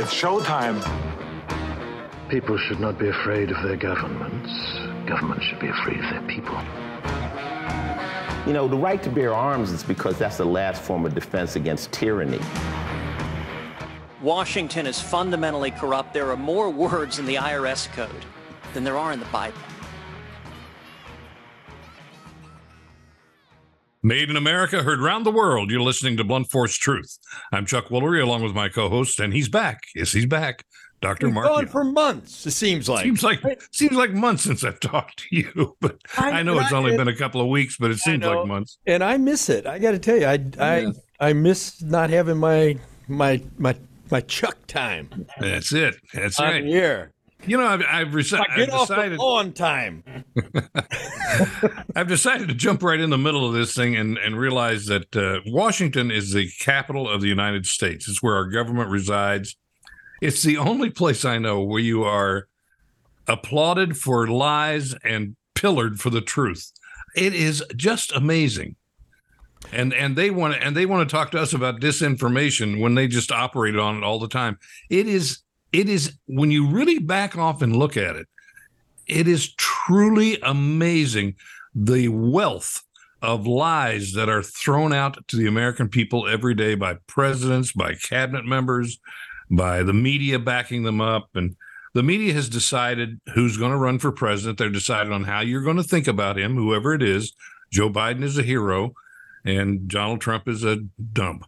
It's showtime. People should not be afraid of their governments. Governments should be afraid of their people. You know, the right to bear arms is because that's the last form of defense against tyranny. Washington is fundamentally corrupt. There are more words in the IRS code than there are in the Bible. Made in America, heard round the world. You're listening to Blunt Force Truth. I'm Chuck Woolery, along with my co-host, and he's back. Yes, he's back. Dr. He's Mark. gone for months. It seems like. Seems like seems like months since I've talked to you, but I, I- know it's only been a couple of weeks, but it seems like months. and I miss it. I got to tell you, I I I miss not having my my my my Chuck time That's it. That's on right. air. You know, I've I've, I I've get off decided lawn time. I've decided to jump right in the middle of this thing and, and realize that uh, Washington is the capital of the United States. It's where our government resides. It's the only place I know where you are applauded for lies and pillared for the truth. It is just amazing. And and they want to and they want to talk to us about disinformation when they just operate on it all the time. It is it is when you really back off and look at it, it is truly amazing the wealth of lies that are thrown out to the American people every day by presidents, by cabinet members, by the media backing them up. And the media has decided who's going to run for president. They're decided on how you're going to think about him, whoever it is. Joe Biden is a hero, and Donald Trump is a dump.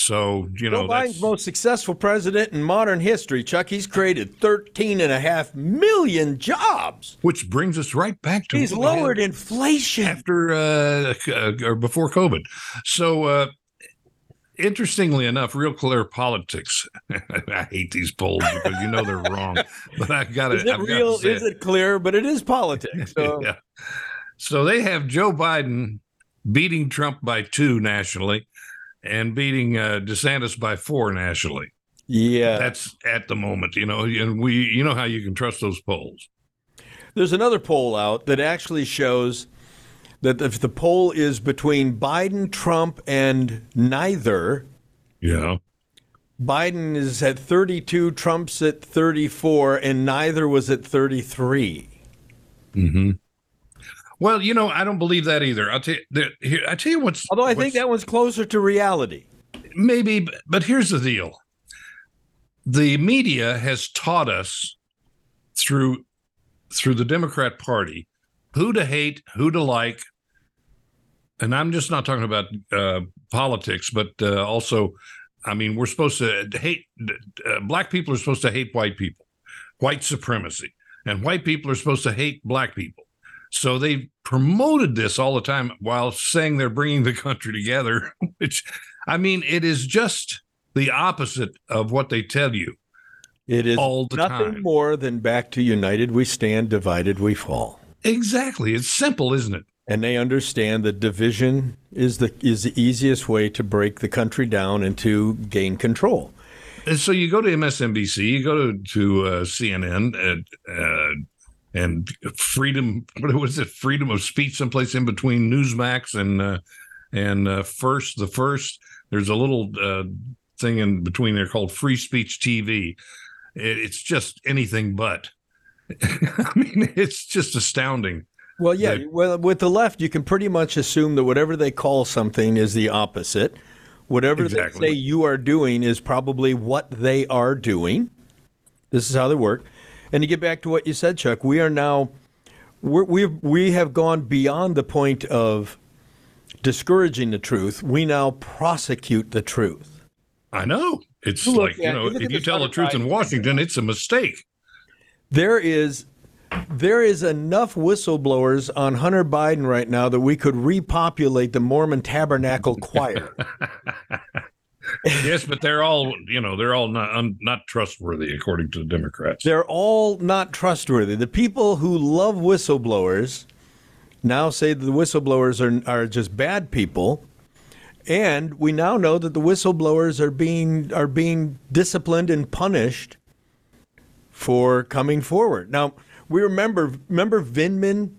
So, you know, Joe Biden's most successful president in modern history. Chuck, he's created 13 and a half million jobs. which brings us right back to He's what we had lowered inflation. after uh, uh, or before COVID. So, uh, interestingly enough, Real Clear Politics. I hate these polls because you know they're wrong, but I got Is to. it real? Is it clear? But it is politics. So yeah. So they have Joe Biden beating Trump by two nationally, and beating uh, DeSantis by four nationally. yeah. That's at the moment, you know, and we, you know how you can trust those polls. There's another poll out that actually shows that if the poll is between Biden, Trump, and neither, Yeah. Biden is at 32, Trump's at 34, and neither was at 33. Well, you know, I don't believe that either. I'll tell you. Here, I tell you what's. Although I what's- think that one's closer to reality. maybe, but here's the deal: the media has taught us through through the Democrat Party who to hate, who to like, and I'm just not talking about uh, politics, but uh, also, I mean, we're supposed to hate. Uh, black people are supposed to hate white people, white supremacy, and white people are supposed to hate black people. So they promoted this all the time while saying they're bringing the country together, which I mean, it is just the opposite of what they tell you. It is All the nothing time. more than back to united we stand, divided we fall. Exactly. It's simple, isn't it? And they understand that division is the is the easiest way to break the country down and to gain control. And so you go to MSNBC, you go to, to uh, CNN, and, uh, and freedom. What was it? Freedom of speech, someplace in between Newsmax and uh, and uh, First. The First. There's a little uh, thing in between there called Free Speech TV. It, it's just anything but. I mean, it's just astounding. Well, yeah. They- well, with the left, you can pretty much assume that whatever they call something is the opposite. Whatever Exactly. they say you are doing is probably what they are doing. This is how they work. And to get back to what you said, Chuck, we are now we're, we we have gone beyond the point of discouraging the truth. We now prosecute the truth. I know. It's You look like, you know, you if you tell the truth in Washington, it's a mistake. There is there is enough whistleblowers on Hunter Biden right now that we could repopulate the Mormon Tabernacle Choir. Yes, but they're all, you know, they're all not not trustworthy according to the Democrats. They're all not trustworthy. The people who love whistleblowers now say that the whistleblowers are, are just bad people. And we now know that the whistleblowers are being are being disciplined and punished for coming forward. Now, we remember remember Vindman?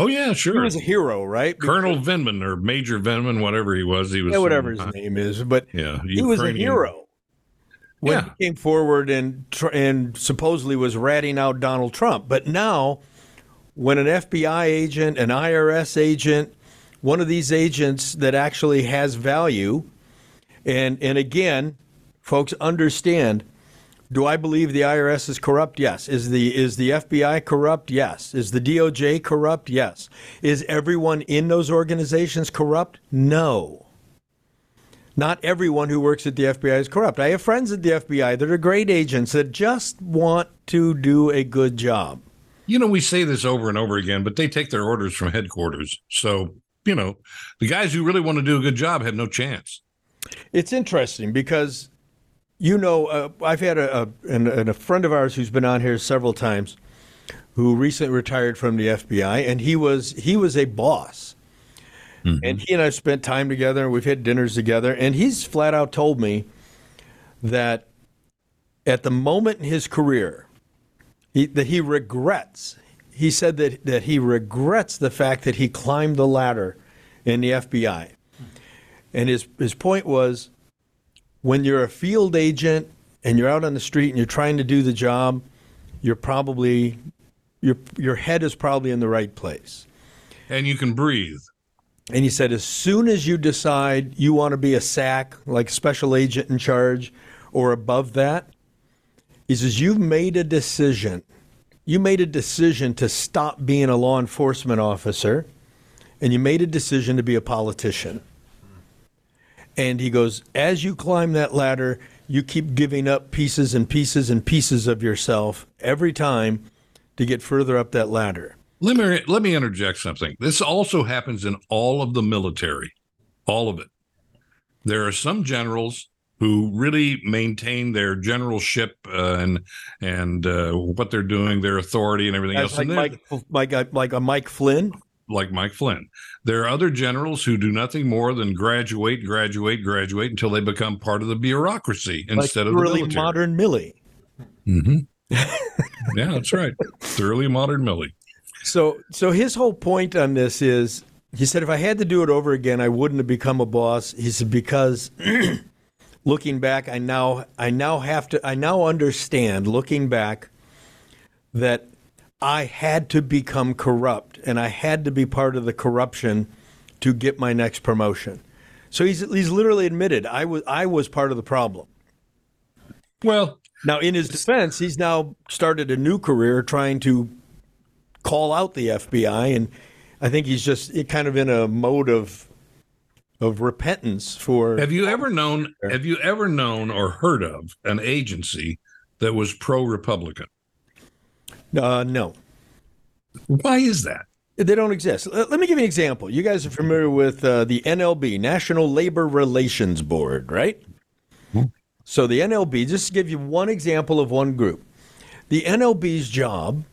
Oh yeah, sure. He was a hero, right? Colonel Vindman or Major Vindman, whatever he was, he was Yeah, whatever his name is, but Yeah, he was a hero. when Yeah. he came forward and and supposedly was ratting out Donald Trump. But now, when an FBI agent, an IRS agent, one of these agents that actually has value, and and again, folks understand. Do I believe the IRS is corrupt? Yes. Is the is the FBI corrupt? Yes. Is the DOJ corrupt? Yes. Is everyone in those organizations corrupt? No. Not everyone who works at the FBI is corrupt. I have friends at the FBI that are great agents that just want to do a good job. You know, we say this over and over again, but they take their orders from headquarters. So, you know, the guys who really want to do a good job have no chance. It's interesting because, you know, uh, I've had a, a, and, and a friend of ours who's been on here several times, who recently retired from the FBI, and he was he was a boss, and he and I spent time together. And we've had dinners together, and he's flat out told me that at the moment in his career, he, that he regrets. He said that that he regrets the fact that he climbed the ladder in the FBI. And his his point was when you're a field agent and you're out on the street and you're trying to do the job, you're probably your your head is probably in the right place. And you can breathe. And he said as soon as you decide you want to be a SAC, like special agent in charge or above that, he says you've made a decision. You made a decision to stop being a law enforcement officer and you made a decision to be a politician. And he goes, as you climb that ladder, you keep giving up pieces and pieces and pieces of yourself every time to get further up that ladder. Let me let me interject something. This also happens in all of the military, all of it. There are some generals who really maintain their generalship uh, and and uh, what they're doing, their authority, and everything Guys else. like and Mike, like a, like a Mike Flynn. like Mike Flynn. There are other generals who do nothing more than graduate, graduate, graduate until they become part of the bureaucracy instead like of really military. modern Millie. Mm-hmm. Yeah, that's right. Thoroughly modern Millie. So, so his whole point on this is, he said, if I had to do it over again, I wouldn't have become a boss. He said because, looking back, I now, I now have to, I now understand, looking back, that I had to become corrupt and I had to be part of the corruption to get my next promotion. So he's he's literally admitted I was I was part of the problem. Well, Now, in his defense, he's now started a new career trying to call out the FBI, and I think he's just kind of in a mode of of repentance for. have you ever known have you ever known or heard of an agency that was pro-Republican? Uh, no, Why is that? they don't exist. Let, me give you an example. You guys are familiar with uh, the NLB, National Labor Relations Board, right? So the NLB, just to give you one example of one group, the NLB's job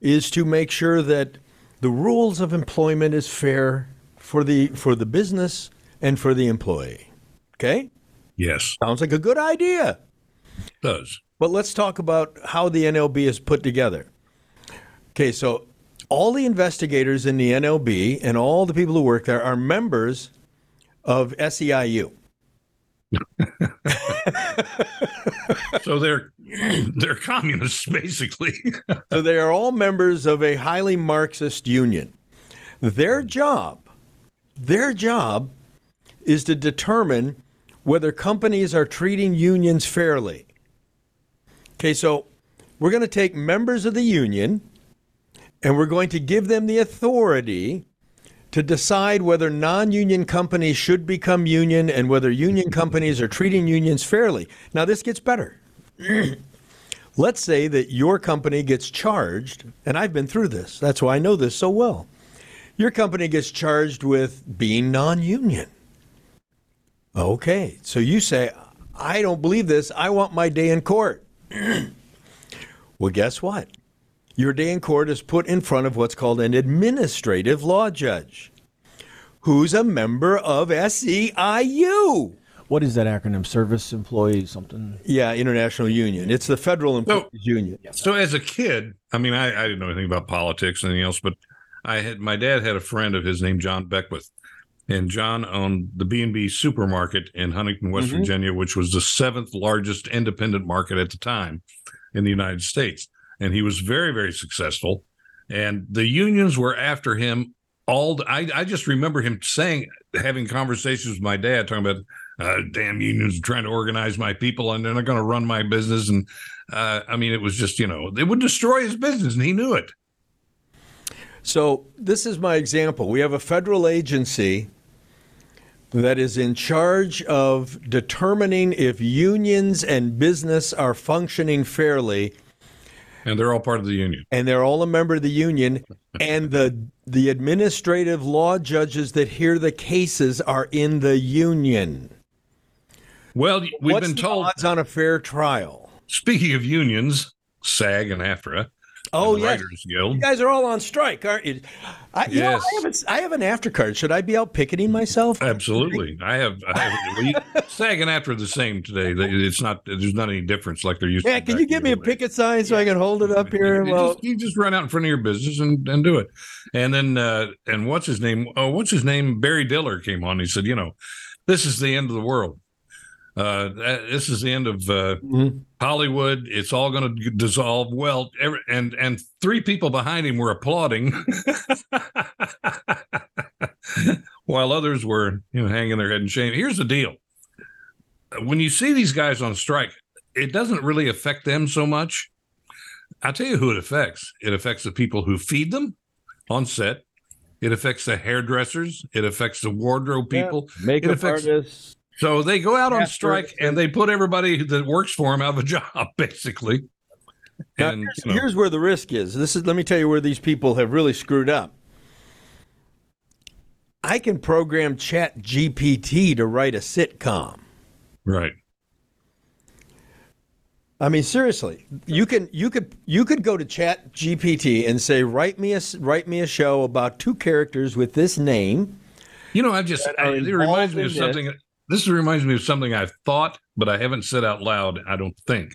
is to make sure that the rules of employment is fair for the for the business and for the employee. Okay? Yes, Sounds like a good idea. it does. But let's talk about how the NLB is put together. Okay, so all the investigators in the NLB and all the people who work there are members of SEIU. So they're they're communists basically. So they are all members of a highly Marxist union. Their job, their job is to determine whether companies are treating unions fairly. Okay, so we're going to take members of the union and we're going to give them the authority to decide whether non union companies should become union and whether union companies are treating unions fairly. Now, this gets better. Let's say that your company gets charged, and I've been through this, that's why I know this so well. Your company gets charged with being non union. Okay, so you say, I don't believe this, I want my day in court. well, guess what? Your day in court is put in front of what's called an administrative law judge, who's a member of SEIU. What is that acronym? Service employee something? Yeah, International Union. It's the Federal Employees Union. So as a kid, I mean, I, I didn't know anything about politics or anything else, but I had my dad had a friend of his named John Beckwith, and John owned the B and B supermarket in Huntington, West Mhm. Virginia, which was the seventh largest independent market at the time in the United States. And he was very, very successful. And the unions were after him all. I, I just remember him saying, having conversations with my dad, talking about, uh, damn unions trying to organize my people and they're not going to run my business. And uh, I mean, it was just, you know, it would destroy his business, and he knew it. So this is my example. We have a federal agency that is in charge of determining if unions and business are functioning fairly And they're all part of the union. and they're all a member of the union and the the administrative law judges that hear the cases are in the union. Well, we've What's been told. odds on a fair trial? Speaking of unions, SAG and AFTRA, Oh yes. Writers Guild. You guys are all on strike, aren't you? I, you know, Yes. I, have a, I have an aftercard. Should I be out picketing myself? Absolutely, I have. I have we, SAG and AFTRA the same today. It's not. There's not any difference like there used Yeah, to. be can you give me a picket sign so I can hold it up here? You, Well, just, you just run out in front of your business and, and do it. And then uh, and what's his name? Oh, what's his name? Barry Diller came on. He said, you know, this is the end of the world. Uh, this is the end of uh, Mhm. Hollywood. It's all going to dissolve. Well, every, and and three people behind him were applauding, while others were you know hanging their head in shame. Here's the deal: when you see these guys on strike, it doesn't really affect them so much. I tell you who it affects. It affects the people who feed them on set. It affects the hairdressers. It affects the wardrobe people. makeup it affects- artists. So they go out on Craft strike services. and they put everybody that works for them out of a job, basically. Now, And here's, you know, here's where the risk is. This is. Let me tell you where these people have really screwed up. I can program Chat GPT to write a sitcom. right. I mean, seriously, you can you could you could go to Chat GPT and say, write me a s- write me a show about two characters with this name. You know, I just I, it reminds me of in something. This reminds me of something I've thought, but I haven't said out loud. I don't think.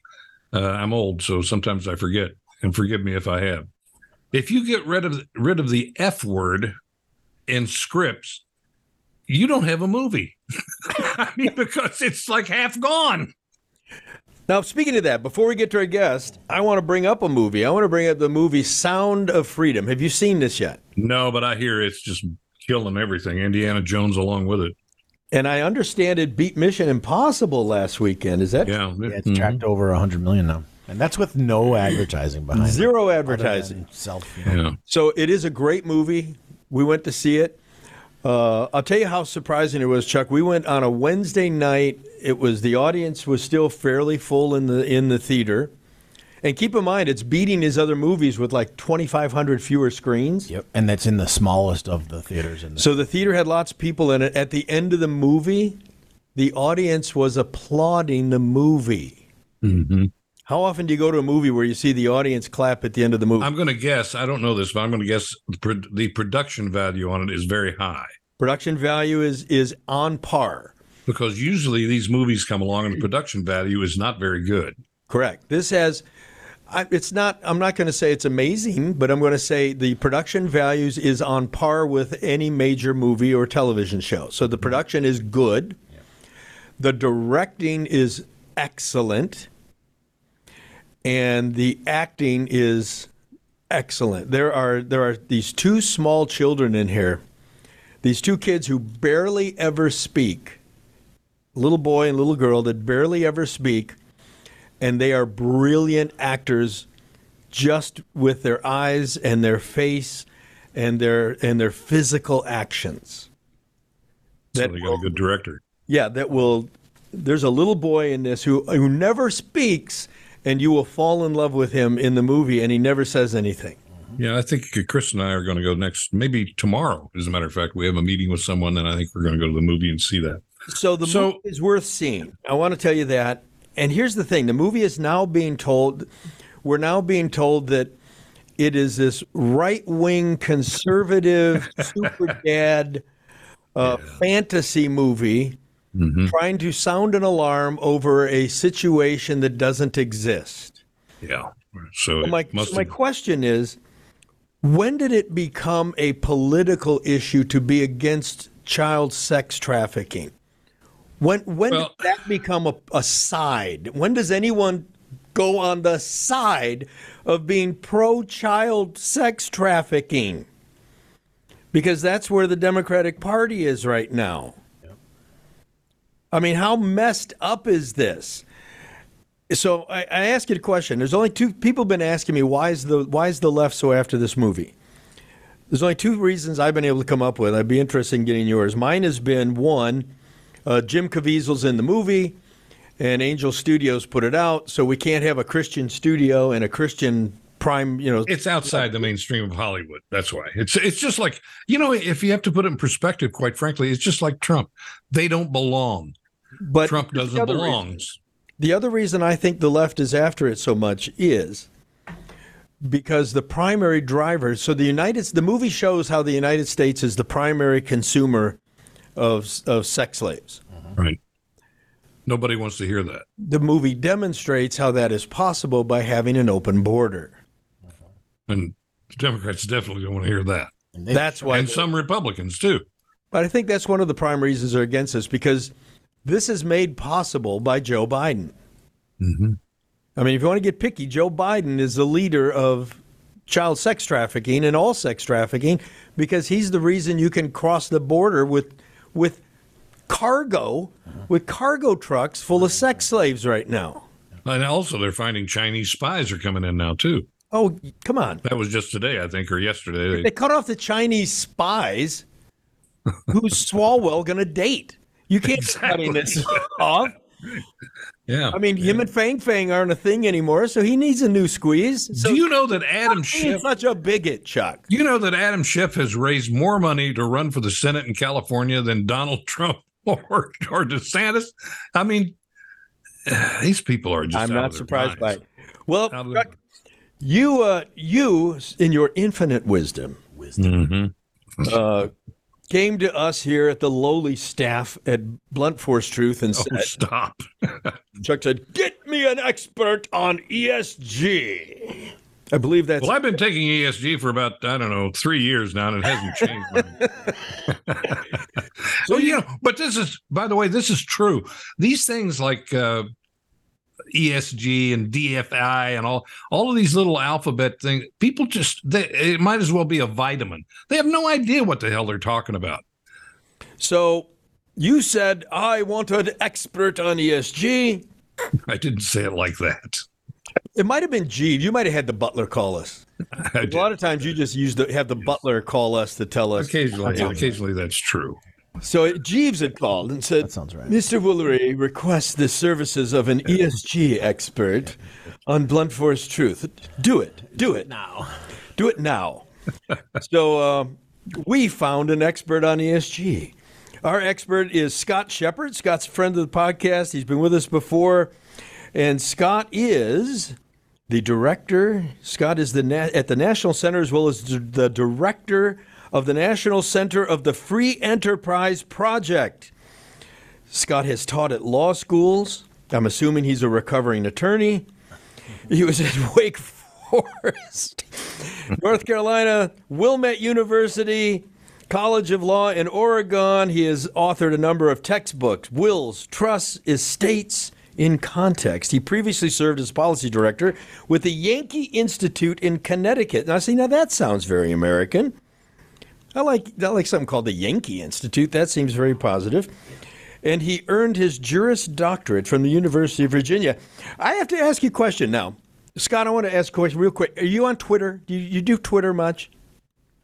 Uh, I'm old, so sometimes I forget. And forgive me if I have. If you get rid of rid of the F word in scripts, you don't have a movie. I mean, because it's like half gone. Now, speaking of that, before we get to our guest, I want to bring up a movie. I want to bring up the movie Sound of Freedom. Have you seen this yet? No, but I hear it's just killing everything. Indiana Jones along with it. And I understand it beat Mission Impossible last weekend. Is that Yeah, Yeah, it's mhm. tracked over a hundred million now, and that's with no advertising behind it. zero advertising? Self, you know. Yeah. So it is a great movie. We went to see it. Uh, I'll tell you how surprising it was, Chuck. We went on a Wednesday night. It was the audience was still fairly full in the in the theater, and keep in mind it's beating his other movies with like twenty five hundred fewer screens. Yep, and that's in the smallest of the theaters. In the, So the theater had lots of people in it. At the end of the movie, the audience was applauding the movie. Mm-hmm. How often do you go to a movie where you see the audience clap at the end of the movie? I'm going to guess. I don't know this, but I'm going to guess the, pro- the production value on it is very high Production value is is on par. because usually these movies come along and the production value is not very good. Correct. This has. I, it's not. I'm not going to say it's amazing, but I'm going to say the production values is on par with any major movie or television show. So the production is good. The directing is excellent, and the acting is excellent. There are there are these two small children in here. These two kids who barely ever speak. Little boy and little girl that barely ever speak and they are brilliant actors just with their eyes and their face and their and their physical actions. So That they got will- a good director. Yeah, that will there's a little boy in this who who never speaks and you will fall in love with him in the movie and he never says anything. Yeah, I think Chris and I are going to go next, maybe tomorrow. As a matter of fact, we have a meeting with someone, and I think we're going to go to the movie and see that. So the So- movie is worth seeing. I want to tell you that. And here's the thing: the movie is now being told. We're now being told that it is this right-wing conservative super dad uh, fantasy movie Mm-hmm. trying to sound an alarm over a situation that doesn't exist. Yeah. So, So my, so my question is, when did it become a political issue to be against child sex trafficking? When when Well- did that become a, a side? When does anyone go on the side of being pro child sex trafficking? Because that's where the Democratic Party is right now. I mean, how messed up is this? So I, I ask you a question. There's only two people have been asking me why is the why is the left so after this movie? There's only two reasons I've been able to come up with. I'd be interested in getting yours. Mine has been one, uh, Jim Caviezel's in the movie, and Angel Studios put it out, so we can't have a Christian studio and a Christian prime. You know, It's outside the mainstream of Hollywood. That's why. It's it's just like you know, if you have to put it in perspective, quite frankly, it's just like Trump. They don't belong. but Trump doesn't belong. reason- The other reason I think the left is after it so much is because the primary driver. So the United, the movie shows how the United States is the primary consumer of of sex slaves. Mm-hmm. Right. Nobody wants to hear that. The movie demonstrates how that is possible by having an open border. Mm-hmm. And Democrats definitely don't want to hear that. That's why. And some Republicans too. But I think that's one of the prime reasons they're against this because this is made possible by Joe Biden. Mm-hmm. I mean, if you want to get picky, Joe Biden is the leader of child sex trafficking and all sex trafficking because he's the reason you can cross the border with with cargo with cargo trucks full of sex slaves right now. And also they're finding Chinese spies are coming in now too. Oh, come on. That was just today, I think, or yesterday. They cut off the Chinese spies. Who's Swalwell going to date? You can't be cutting this off. Yeah. I mean, him and Fang Fang aren't a thing anymore, so he needs a new squeeze. So Do you know that Adam Schiff such a bigot, Chuck. You know that Adam Schiff has raised more money to run for the Senate in California than Donald Trump or, or DeSantis. I mean, these people are just. I'm not surprised by it. Well, Out of their- Chuck, you, uh, you, in your infinite wisdom, Mhm. uh, came to us here at the lowly staff at Blunt Force Truth and Oh, said, stop! Chuck said, "Get me an expert on ESG." I believe that's Well, I've been taking ESG for about I don't know three years now, and it hasn't changed. so you know, but this is, by the way, this is true. These things like uh, ESG and DEI and all all of these little alphabet things, people just they, it might as well be a vitamin. They have no idea what the hell they're talking about. so. You said I want an expert on ESG. I didn't say it like that. It might have been Jeeves. You might have had the butler call us. A lot of times you just use the have the butler call us to tell us. Occasionally, occasionally that's true. So Jeeves had called and said, That sounds right. Mr. Woolery requests the services of an ESG expert on Blunt Force Truth. Do it. Do it. Now. Do it now. so uh, we found an expert on ESG. Our expert is Scott Shepard. Scott's a friend of the podcast. He's been with us before. And Scott is the director. Scott is the na- at the National Center as well as the director of the National Center of the Free Enterprise Project. Scott has taught at law schools. I'm assuming he's a recovering attorney. He was at Wake Forest, North Carolina, Willamette University, College of Law in Oregon. He has authored a number of textbooks, wills, trusts, estates in context. He previously served as policy director with the Yankee Institute in Connecticut. Now, see, now that sounds very American. I like I like something called the Yankee Institute. That seems very positive. And he earned his Juris Doctorate from the University of Virginia. I have to ask you a question now. Scott, I want to ask a question real quick. Are you on Twitter? Do you, you do Twitter much?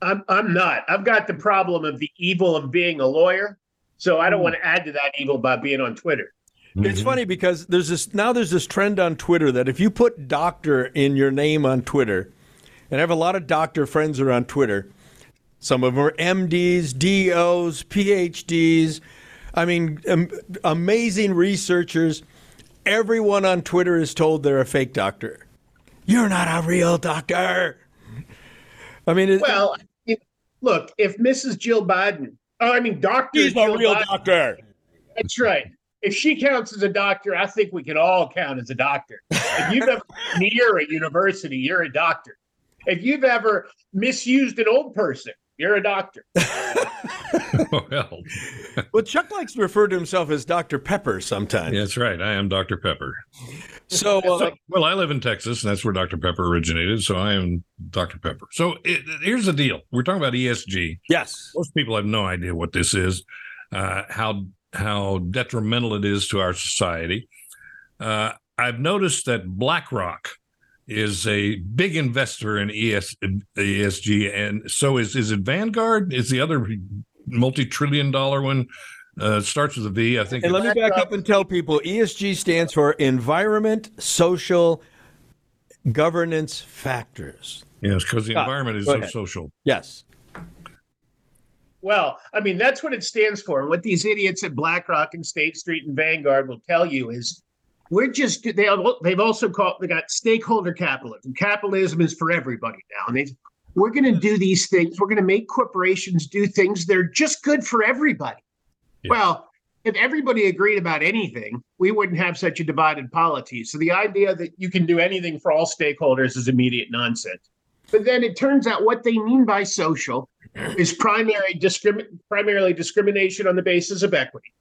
I'm I'm not. I've got the problem of the evil of being a lawyer, so I don't Hmm. want to add to that evil by being on Twitter. It's funny because there's this now there's this trend on Twitter that if you put doctor in your name on Twitter, and I have a lot of doctor friends who are on Twitter. Some of them are MDs, DOs, PhDs. I mean, am, amazing researchers. Everyone on Twitter is told they're a fake doctor. You're not a real doctor. I mean, it, Well, look, if Mrs. Jill Biden, oh, I mean, Doctor he's a real Biden, doctor. That's right. If she counts as a doctor, I think we can all count as a doctor. If you've ever been near a university, you're a doctor. If you've ever misused an old person, you're a doctor. well, Well, Chuck likes to refer to himself as Dr. Pepper sometimes. that's right. I am Dr. Pepper. So, uh, So, well, I live in Texas, and that's where Dr. Pepper originated. So I am Dr. Pepper. So it, here's the deal: we're talking about ESG. yes. Most people have no idea what this is, uh, how how detrimental it is to our society. Uh, I've noticed that BlackRock is a big investor in E ES, ESG, and so is is it Vanguard? Is the other multi-trillion dollar one? Uh, starts with a V, I think. And let me back up and tell people ESG stands for Environment, Social, Governance Factors. yes, because the environment is go so social. Yes. Well, I mean, that's what it stands for. And what these idiots at BlackRock and State Street and Vanguard will tell you is we're just they they've also called they got stakeholder capitalism. Capitalism is for everybody now, and they we're going to do these things. We're going to make corporations do things that are just good for everybody. Yeah. Well, if everybody agreed about anything, we wouldn't have such a divided polity. So the idea that you can do anything for all stakeholders is immediate nonsense. But then it turns out what they mean by social is primary discrimin- primarily discrimination on the basis of equity.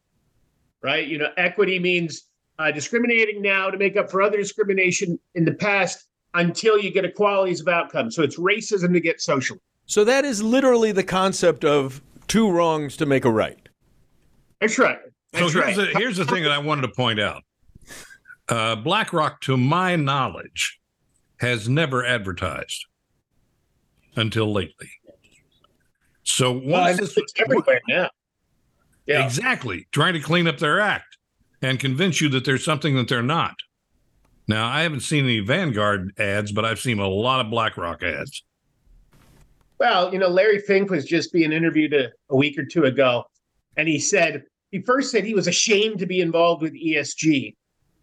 Right? You know, equity means uh, discriminating now to make up for other discrimination in the past until you get equalities of outcome. So it's racism to get social. So that is literally the concept of two wrongs to make a right. That's right. So here's right. the here's the thing that I wanted to point out. Uh, BlackRock, to my knowledge, has never advertised until lately. So Well, once and this, it's everywhere now. Yeah. exactly trying to clean up their act and convince you that there's something that they're not. Now I haven't seen any Vanguard ads, but I've seen a lot of BlackRock ads. Well, you know, Larry Fink was just being interviewed a, a week or two ago, and he said he first said he was ashamed to be involved with ESG,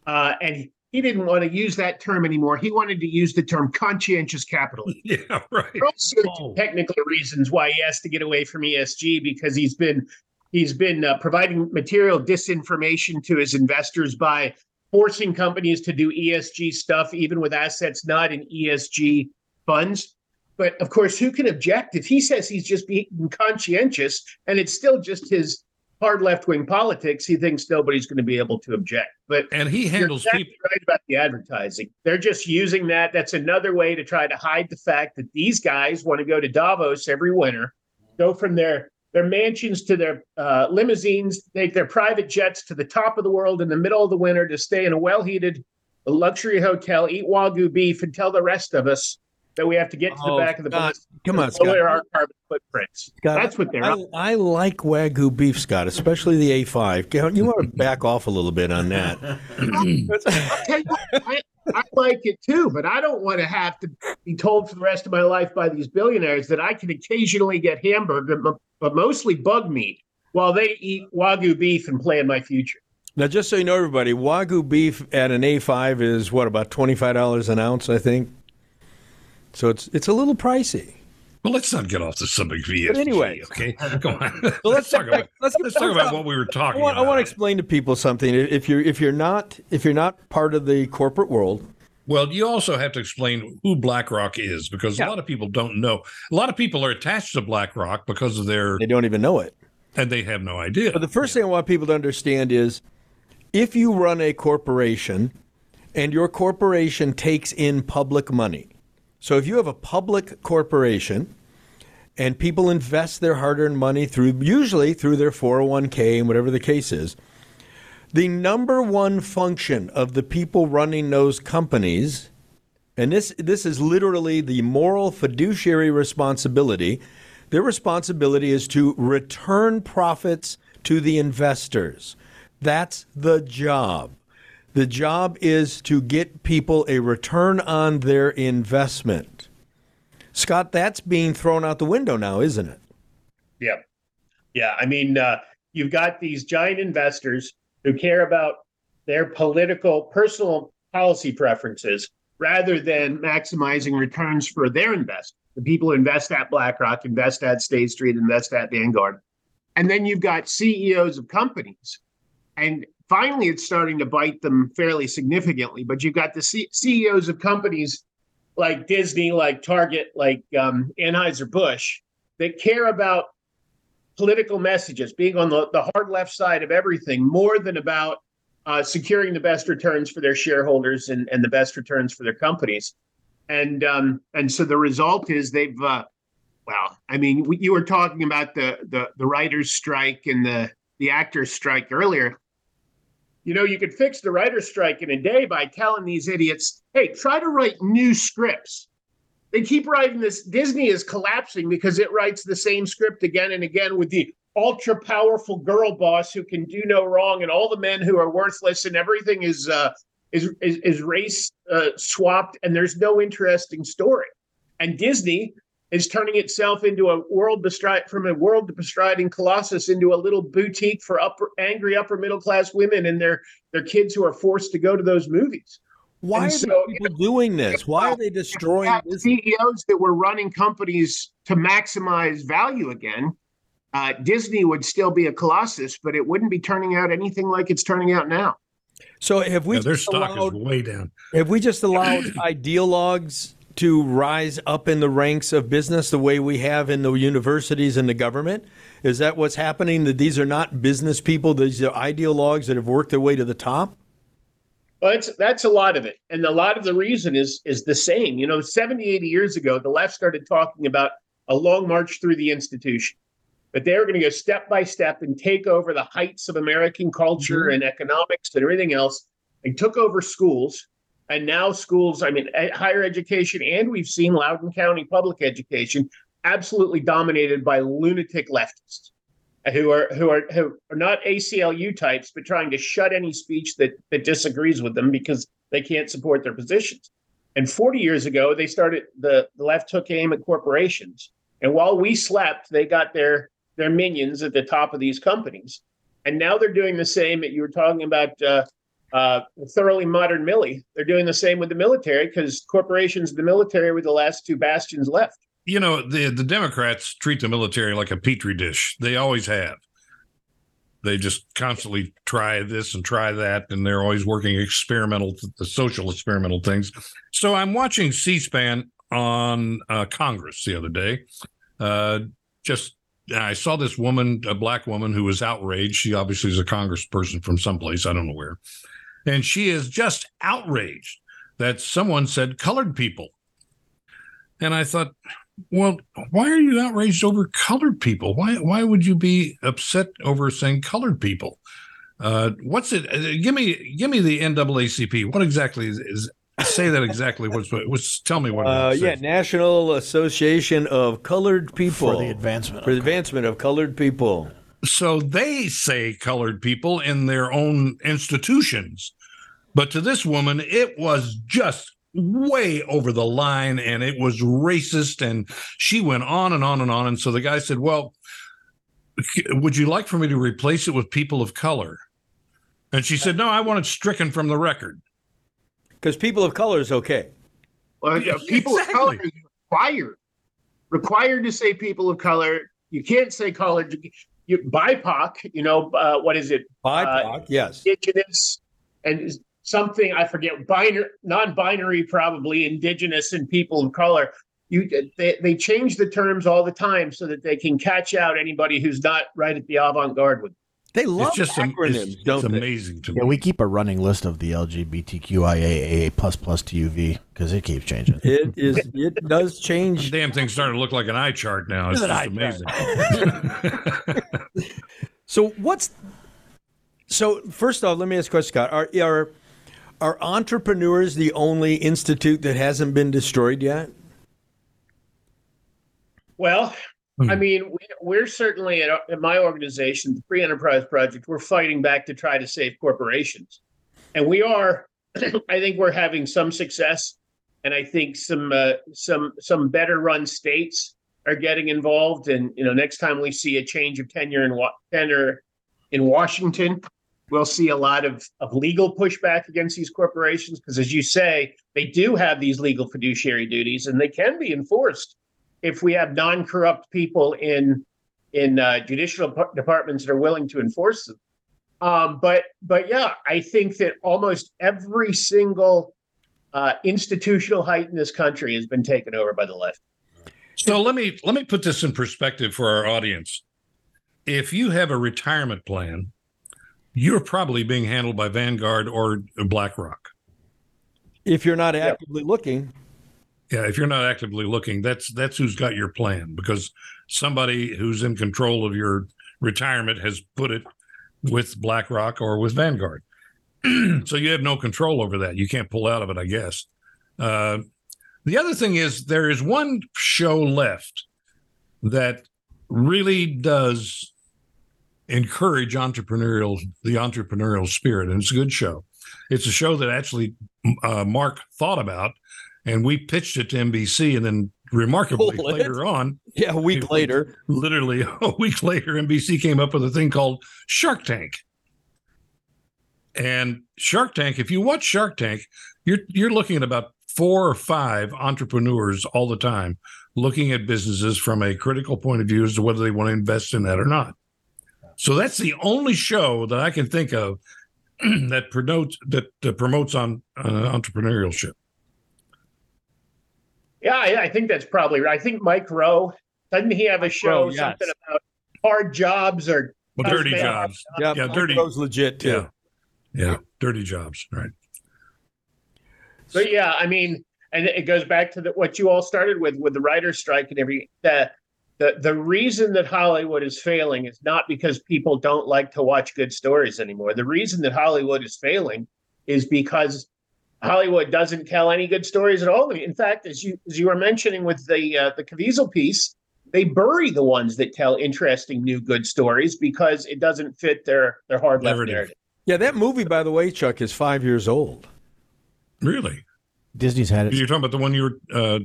uh, and he, didn't want to use that term anymore. He wanted to use the term conscientious capitalism. Yeah, right. There are also Oh. technical reasons why he has to get away from ESG because he's been he's been uh, providing material disinformation to his investors by forcing companies to do ESG stuff even with assets not in ESG funds. But of course, who can object if he says he's just being conscientious and it's still just his hard left wing politics? He thinks nobody's going to be able to object. But And he handles exactly people. right about the advertising. They're just using that. That's another way to try to hide the fact that these guys want to go to Davos every winter, go from their their mansions to their uh, limousines, take their private jets to the top of the world in the middle of the winter to stay in a well-heated luxury hotel, eat wagyu beef, and tell the rest of us that we have to get to the Oh, back of the Scott, bus come on, to lower Scott. our carbon footprints. Scott, That's what they're I, up. I like Wagyu beef, Scott, especially the A5. You want to back off a little bit on that. I'll tell you I, I like it too, but I don't want to have to be told for the rest of my life by these billionaires that I can occasionally get hamburger, but- mostly bug meat, while they eat wagyu beef and plan my future. now, just so you know, everybody, Wagyu beef at an A5 is what about twenty five dollars an ounce, I think. So it's it's a little pricey. Well, let's not get off the subject of ESG. anyway. okay, come on. So let's talk about let's, let's talk about what we were I talking about. I want to explain to people something. If you're if you're not if you're not part of the corporate world, Well, you also have to explain who BlackRock is because Yeah. a lot of people don't know. A lot of people are attached to BlackRock because of their, they don't even know it. and they have no idea. But the first thing I want people to understand is if you run a corporation and your corporation takes in public money. So if you have a public corporation and people invest their hard-earned money through usually through their 401k and whatever the case is, the number one function of the people running those companies and this this is literally the moral fiduciary responsibility. Their responsibility is to return profits to the investors. That's the job. The job is to get people a return on their investment. Scott, that's being thrown out the window now, isn't it? Yeah. Yeah. I mean, uh, you've got these giant investors who care about their political, personal policy preferences rather than maximizing returns for their investors. The people who invest at BlackRock, invest at State Street, invest at Vanguard. And then you've got CEOs of companies. And finally, it's starting to bite them fairly significantly. But you've got the C- CEOs of companies like Disney, like Target, like um, Anheuser-Busch that care about political messages, being on the, the hard left side of everything, more than about uh, securing the best returns for their shareholders and, and the best returns for their companies. And um, and so the result is they've uh, well, I mean, you were talking about the, the the writers' strike and the the actors' strike earlier. You know, you could fix the writers' strike in a day by telling these idiots, "Hey, try to write new scripts." They keep writing this. Disney is collapsing because it writes the same script again and again with the ultra powerful girl boss who can do no wrong, and all the men who are worthless, and everything is uh, is is, is race uh, swapped, and there's no interesting story. And Disney is turning itself into a world bestride from a world bestriding colossus into a little boutique for upper angry upper middle class women and their their kids who are forced to go to those movies. Why And are so, these people doing this? Why are they destroying have this? CEOs that were running companies to maximize value again. Uh, Disney would still be a colossus, but it wouldn't be turning out anything like it's turning out now. So have we Yeah, their stock allowed, is way down. have we just allowed ideologues to rise up in the ranks of business the way we have in the universities and the government? Is that what's happening? That these are not business people; these are ideologues that have worked their way to the top. Well, that's that's a lot of it, and a lot of the reason is is the same. You know, 70, 80 years ago, the left started talking about a long march through the institution, but they were going to go step by step and take over the heights of American culture mm-hmm. and economics and everything else. They took over schools, and now schools, I mean, higher education, and we've seen Loudoun County public education absolutely dominated by lunatic leftists who are who are who are not ACLU types, but trying to shut any speech that that disagrees with them because they can't support their positions. And 40 years ago, they started the, the left took aim at corporations, and while we slept, they got their their minions at the top of these companies. And now they're doing the same. That you were talking about uh, uh, thoroughly modern Millie. They're doing the same with the military because corporations, the military, were the last two bastions left. You know, the the Democrats treat the military like a petri dish. They always have. They just constantly try this and try that, and they're always working experimental, the social experimental things. So I'm watching C-SPAN on uh, Congress the other day. Uh, just I saw this woman, a black woman, who was outraged. She obviously is a congressperson from someplace I don't know where, and she is just outraged that someone said colored people. And I thought, well, why are you outraged over colored people? Why why would you be upset over saying colored people? Uh, what's it? Uh, give me give me the NAACP. What exactly is, is say that exactly? What's what's tell me what? Uh, it yeah. National Association of Colored People for the advancement. for the advancement of colored people. So they say colored people in their own institutions, but to this woman, it was just way over the line and it was racist and she went on and on and on and so the guy said well would you like for me to replace it with people of color and she said no i want it stricken from the record Because people of color is okay. Well, Yeah, uh, people exactly. of color is required required to say people of color. You can't say colored. You, BIPOC. You know uh, what is it? BIPOC, yes. Indigenous and something I forget. Binary, non-binary, probably indigenous and people of color. You they they change the terms all the time so that they can catch out anybody who's not right at the avant-garde with. They love it's just am- acronyms, it's, don't it's they? amazing to me Yeah, we keep a running list of the LGBTQIAA plus plus TUV because it keeps changing. It is. It does change. damn thing starting to look like an eye chart now it's It's just amazing So what's? So first off, let me ask a question, Scott. Are are are entrepreneurs the only institute that hasn't been destroyed yet? Well. I mean, we, we're certainly at, my organization, the Free Enterprise Project, we're fighting back to try to save corporations, and we are. I think we're having some success, and I think some uh, some some better run states are getting involved. And you know, next time we see a change of tenure in tenure in Washington, we'll see a lot of of legal pushback against these corporations because, as you say, they do have these legal fiduciary duties, and they can be enforced if we have non-corrupt people in in uh, judicial departments that are willing to enforce them. Um, but but yeah, I think that almost every single uh, institutional height in this country has been taken over by the left. So let me let me put this in perspective for our audience. if you have a retirement plan, you're probably being handled by Vanguard or BlackRock. If you're not actively looking, Yeah, if you're not actively looking, that's that's who's got your plan because somebody who's in control of your retirement has put it with BlackRock or with Vanguard. so you have no control over that. You can't pull out of it, I guess. Uh, the other thing is there is one show left that really does encourage entrepreneurial the entrepreneurial spirit, and it's a good show. It's a show that actually uh, Mark thought about, and we pitched it to NBC, and then remarkably later on, yeah, a week later, literally a week later, NBC came up with a thing called Shark Tank. And Shark Tank, if you watch Shark Tank, you're you're looking at about four or five entrepreneurs all the time looking at businesses from a critical point of view as to whether they want to invest in that or not. So that's the only show that I can think of that promotes that uh, promotes on uh, entrepreneurship. Yeah, I, I think that's probably right. I think Mike Rowe doesn't he have a show Rowe, yes. something about hard jobs or Well, dirty jobs. yeah, Yeah, dirty. Goes legit too. Yeah. Yeah. Dirty jobs. Right. But yeah, I mean, and it goes back to the, what you all started with, with the writer's strike and every the the the reason that Hollywood is failing is not because people don't like to watch good stories anymore. The reason that Hollywood is failing is because Hollywood doesn't tell any good stories at all. In fact, as you as you were mentioning with the uh, the Caviezel piece, they bury the ones that tell interesting new good stories because it doesn't fit their their hard left Narrative. narrative. Yeah, that movie, by the way, Chuck, is five years old. Really? Disney's had it. You're talking about the one you were uh,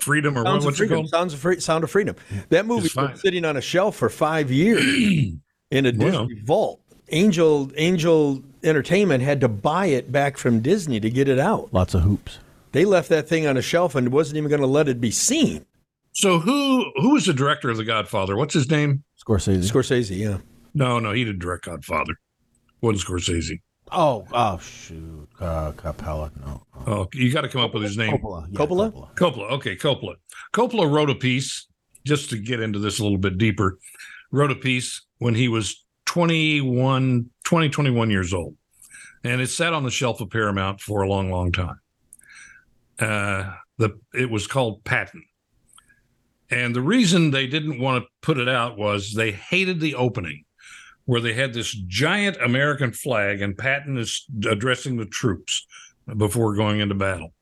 Freedom or Sounds of what's it called? Sounds of Free- Sound of Freedom. That movie's It's fine. been sitting on a shelf for five years in a Well. Disney vault. Angel Angel Entertainment had to buy it back from Disney to get it out. Lots of hoops. They left that thing on a shelf and wasn't even going to let it be seen. So who who was the director of The Godfather? What's his name? Scorsese. Scorsese, yeah. No, no, he didn't direct Godfather. Wasn't Scorsese. oh, oh, shoot. Uh, Capella. No. Oh, Oh, you got to come up with his name. Coppola. Yeah, Coppola? Coppola. Okay, Coppola. Coppola wrote a piece, just to get into this a little bit deeper, wrote a piece when he was 21, 20, 21 years old. And it sat on the shelf of Paramount for a long, long time. Uh, the It was called Patton. And the reason they didn't want to put it out was they hated the opening where they had this giant American flag and Patton is addressing the troops before going into battle.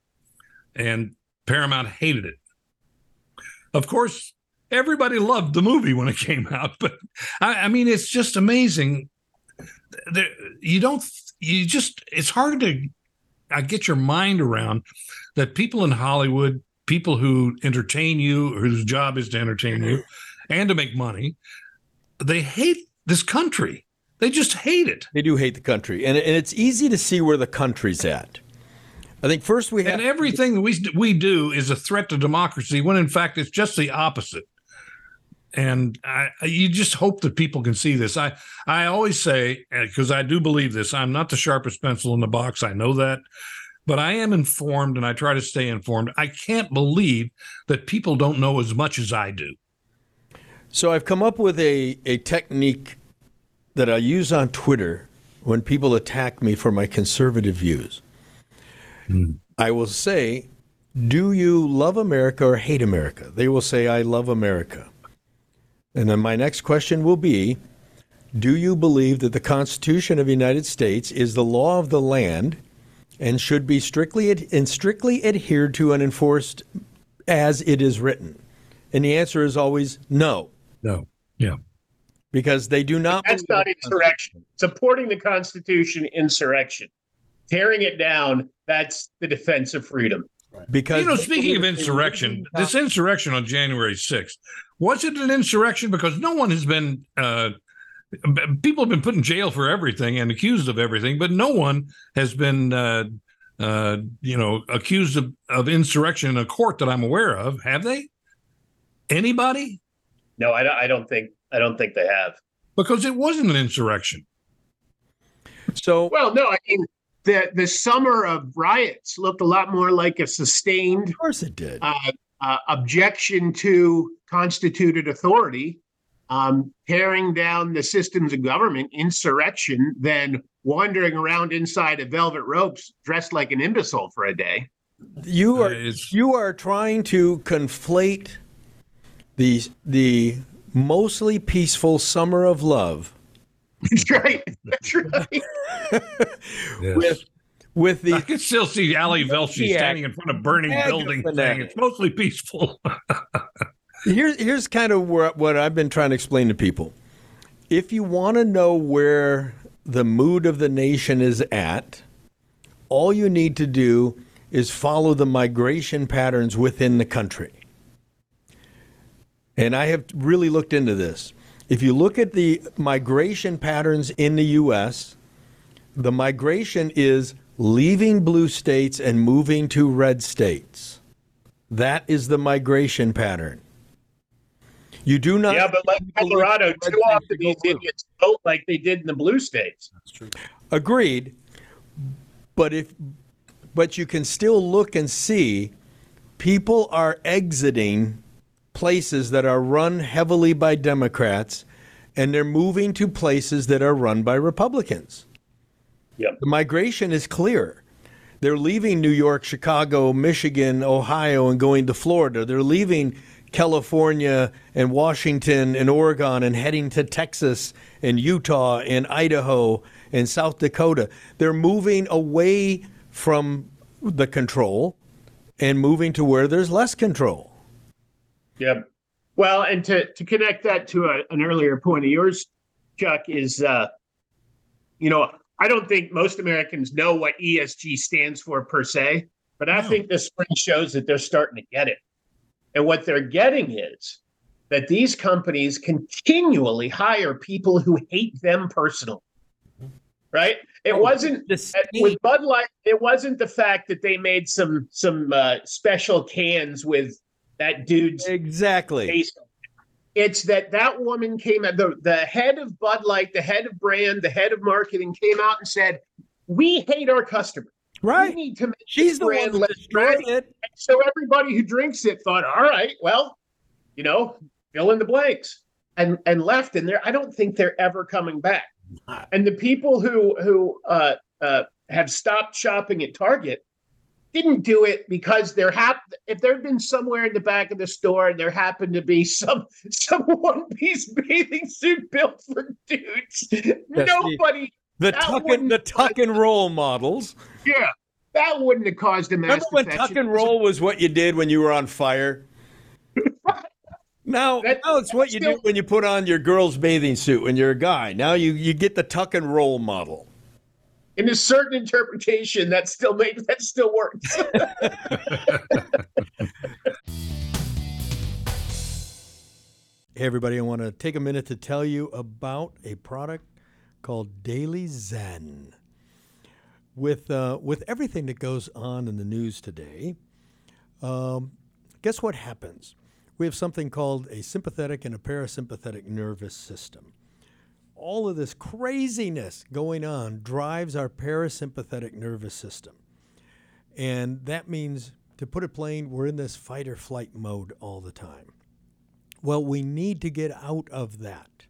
And Paramount hated it. Of course, everybody loved the movie when it came out, but I, I mean, it's just amazing. There, you don't, you just, it's hard to uh, get your mind around that people in Hollywood, people who entertain you, whose job is to entertain you and to make money, they hate this country. They just hate it. They do hate the country. And, and it's easy to see where the country's at. I think first we have And everything that we we do is a threat to democracy, when in fact it's just the opposite. And I, you just hope that people can see this. I I always say because I do believe this. I'm not the sharpest pencil in the box. I know that, but I am informed, and I try to stay informed. I can't believe that people don't know as much as I do. So I've come up with a, a technique that I use on Twitter when people attack me for my conservative views. Hmm. I will say, Do you love America or hate America? They will say, I love America. And then my next question will be Do you believe that the Constitution of the United States is the law of the land and should be strictly ad- and strictly adhered to and enforced as it is written? And the answer is always no No, yeah, because they do not. That's not insurrection. Supporting the Constitution, insurrection. Tearing it down, that's the defense of freedom. Because you know, speaking of insurrection, this insurrection on January 6th, was it an insurrection? Because no one has been, uh, people have been put in jail for everything and accused of everything, but no one has been, uh, uh, you know, accused of, of insurrection in a court that I'm aware of. Have they? Anybody? No, I don't, I don't think I don't think they have. Because it wasn't an insurrection. So Well, no, I mean the the summer of riots looked a lot more like a sustained of course it did. uh, uh, objection to constituted authority um, tearing down the systems of government, insurrection, than wandering around inside of velvet ropes dressed like an imbecile for a day. You Uh, are it's- you are trying to conflate the the mostly peaceful summer of love That's right. That's right. Yes. with with I can still see Ali Velshi Yeah. standing in front of burning Mega buildings saying it's mostly peaceful. here's here's kind of where, what I've been trying to explain to people. If you want to know where the mood of the nation is at, all you need to do is follow the migration patterns within the country. And I have really looked into this. If you look at the migration patterns in the U.S., the migration is leaving blue states and moving to red states. That is the migration pattern. You do not. yeah, but like Colorado, too often these idiots vote like they did in the blue states. That's true. Agreed. But if but you can still look and see people are exiting places that are run heavily by Democrats and they're moving to places that are run by Republicans. Yep. The migration is clear. They're leaving New York, Chicago, Michigan, Ohio, and going to Florida. They're leaving California and Washington and Oregon and heading to Texas and Utah and Idaho and South Dakota. They're moving away from the control and moving to where there's less control. Yep. Well, and to to connect that to a, an earlier point of yours, Chuck, is uh, you know I don't think most Americans know what ESG stands for per se, but I think this spring shows that they're starting to get it. And what they're getting is that these companies continually hire people who hate them personally. Right? It wasn't Disdain. with Bud Light. It wasn't the fact that they made some some uh, special cans with that dude's Exactly. face. It's that that woman came at the the head of Bud Light, the head of brand, the head of marketing came out and said, "We hate our customer. We Right. need to make She's the brand less destroyed trendy." it. So everybody who drinks it thought, "All right, well, you know, fill in the blanks," and and left. And there, I don't think they're ever coming back. And the people who who uh, uh, have stopped shopping at Target didn't do it because there hap- if there'd been somewhere in the back of the store and there happened to be some some one piece bathing suit built for dudes, nobody The That tuck and the tuck and roll models. yeah that wouldn't have caused a mass Remember when tuck and roll was what you did when you were on fire? Now, That- now it's what you still- do when you put on your girl's bathing suit when you're a guy. Now you, you get the tuck and roll model. In a certain interpretation that still makes that still works. Hey, everybody, I want to take a minute to tell you about a product called Daily Zen. With, uh, with everything that goes on in the news today, um, guess what happens? We have something called a sympathetic and a parasympathetic nervous system. All of this craziness going on drives our parasympathetic nervous system. And that means, to put it plain, we're in this fight or flight mode all the time. Well, we need to get out of that.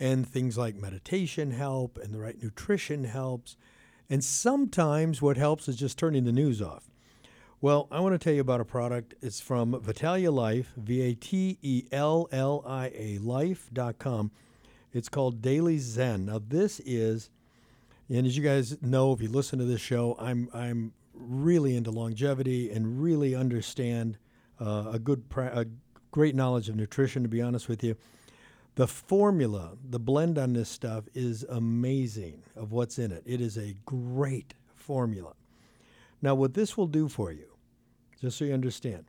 And things like meditation help, and the right nutrition helps. And sometimes what helps is just turning the news off. Well, I want to tell you about a product. It's from Vitalia Life, V A T E L L I A life.com. It's called Daily Zen. Now, this is, and as you guys know, if you listen to this show, I'm, I'm really into longevity and really understand uh, a good, pra- a great knowledge of nutrition, to be honest with you. The formula, the blend on this stuff is amazing of what's in it. It is a great formula. Now, what this will do for you, just so you understand,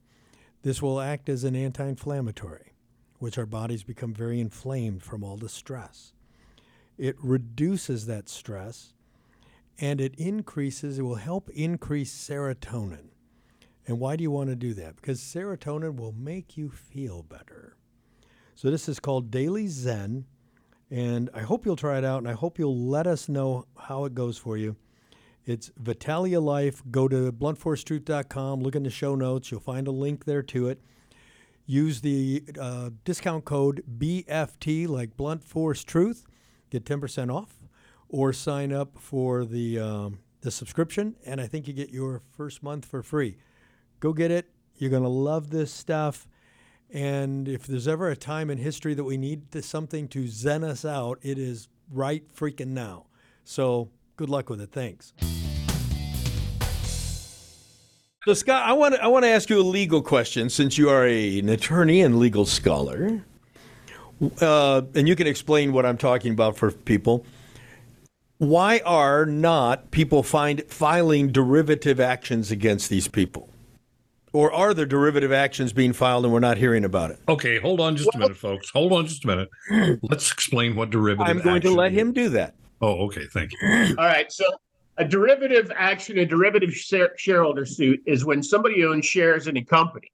this will act as an anti inflammatory, which our bodies become very inflamed from all the stress. It reduces that stress and it increases, it will help increase serotonin. And why do you want to do that? Because serotonin will make you feel better. So this is called Daily Zen, and I hope you'll try it out, and I hope you'll let us know how it goes for you. It's Vitalia Life. Go to bluntforcetruth.com, look in the show notes. You'll find a link there to it. Use the uh, discount code BFT, like Blunt Force Truth, get 10% off, or sign up for the, um, the subscription, and I think you get your first month for free. Go get it. You're going to love this stuff. And if there's ever a time in history that we need to, something to zen us out, it is right freaking now. So good luck with it. Thanks. So Scott, I want to I want to ask you a legal question since you are a, an attorney and legal scholar, uh, and you can explain what I'm talking about for people. Why are not people find filing derivative actions against these people? Or are there derivative actions being filed and we're not hearing about it? Okay, hold on just a minute, folks. Hold on just a minute. Let's explain what derivative. I'm going to let is. him do that. Oh, okay. Thank you. All right. So a derivative action, a derivative shareholder suit is when somebody owns shares in a company,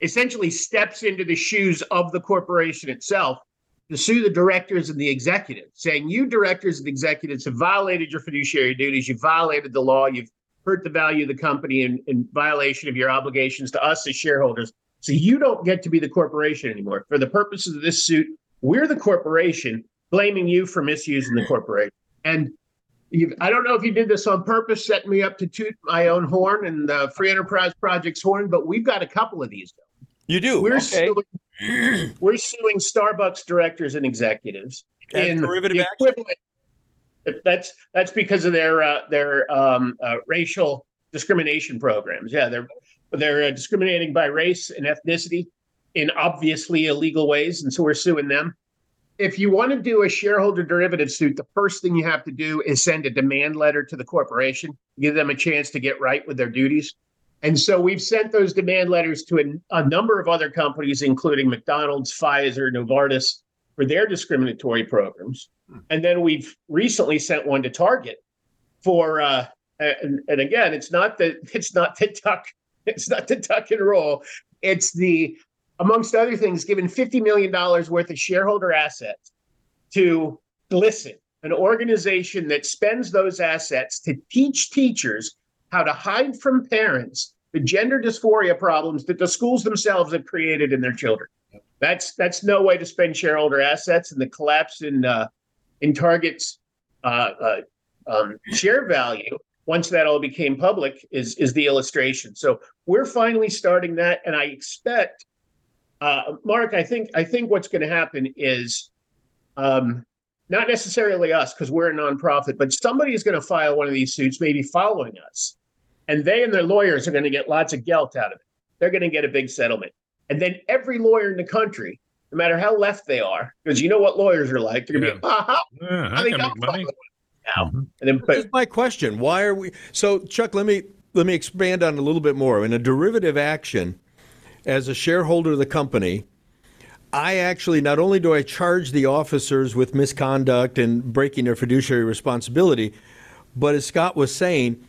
essentially steps into the shoes of the corporation itself to sue the directors and the executives, saying you directors and executives have violated your fiduciary duties, you've violated the law, you've hurt the value of the company in, in violation of your obligations to us as shareholders. So you don't get to be the corporation anymore. For the purposes of this suit, we're the corporation blaming you for misusing the corporation. And you I don't know if you did this on purpose, setting me up to toot my own horn and the Free Enterprise Project's horn, but we've got a couple of these. You do. We're okay. suing, we're suing Starbucks directors and executives As in derivative the action? equivalent. That's that's because of their uh, their um, uh, racial discrimination programs. Yeah, they're they're uh, discriminating by race and ethnicity in obviously illegal ways, and so we're suing them. If you want to do a shareholder derivative suit, the first thing you have to do is send a demand letter to the corporation, give them a chance to get right with their duties. And so we've sent those demand letters to a, a number of other companies, including McDonald's, Pfizer, Novartis, for their discriminatory programs. And then we've recently sent one to Target for, uh, and, and again, it's not the it's not the tuck it's not the tuck and roll. It's the amongst other things, given fifty million dollars worth of shareholder assets to GLSEN, an organization that spends those assets to teach teachers how to hide from parents the gender dysphoria problems that the schools themselves have created in their children. That's that's no way to spend shareholder assets, and the collapse in uh, in Target's uh, uh, um, share value once that all became public is is the illustration. So we're finally starting that, and I expect, uh, Mark. I think I think what's going to happen is. Um, not necessarily us because we're a nonprofit, but somebody is going to file one of these suits, maybe following us, and they and their lawyers are going to get lots of gelt out of it. They're going to get a big settlement, and then every lawyer in the country, no matter how left they are, because you know what lawyers are like, they're going to be, aha, Yeah, I I think can I'll make money. file one now. And then, but Here's my question: Why are we? So, Chuck, let me let me expand on a little bit more. In a derivative action, as a shareholder of the company, I actually not only do I charge the officers with misconduct and breaking their fiduciary responsibility, but as Scott was saying,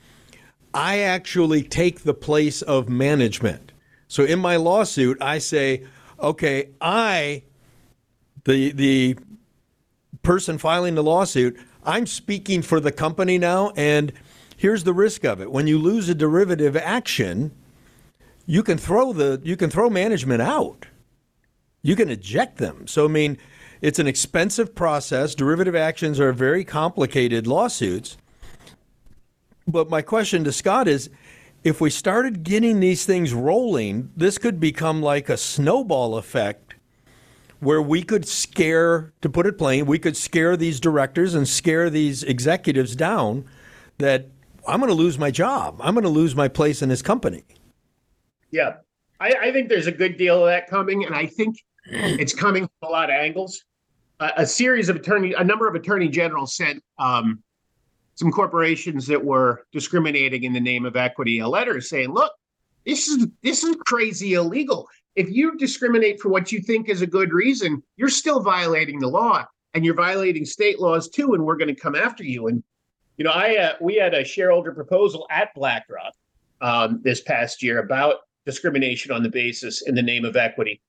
I actually take the place of management. So in my lawsuit, I say, okay, I, the the person filing the lawsuit, I'm speaking for the company now, and here's the risk of it. When you lose a derivative action, you can throw the you can throw management out. You can eject them. So I mean, it's an expensive process. Derivative actions are very complicated lawsuits. But my question to Scott is if we started getting these things rolling, this could become like a snowball effect where we could scare, to put it plain, we could scare these directors and scare these executives down that I'm going to lose my job. I'm going to lose my place in this company. Yeah, I, I think there's a good deal of that coming, and I think it's coming from a lot of angles. A, a series of attorney, a number of attorney generals sent um, some corporations that were discriminating in the name of equity a letter saying, "Look, this is this is crazy illegal. If you discriminate for what you think is a good reason, you're still violating the law, and you're violating state laws too, and we're going to come after you." And you know, I uh, we had a shareholder proposal at BlackRock um, this past year about discrimination on the basis in the name of equity.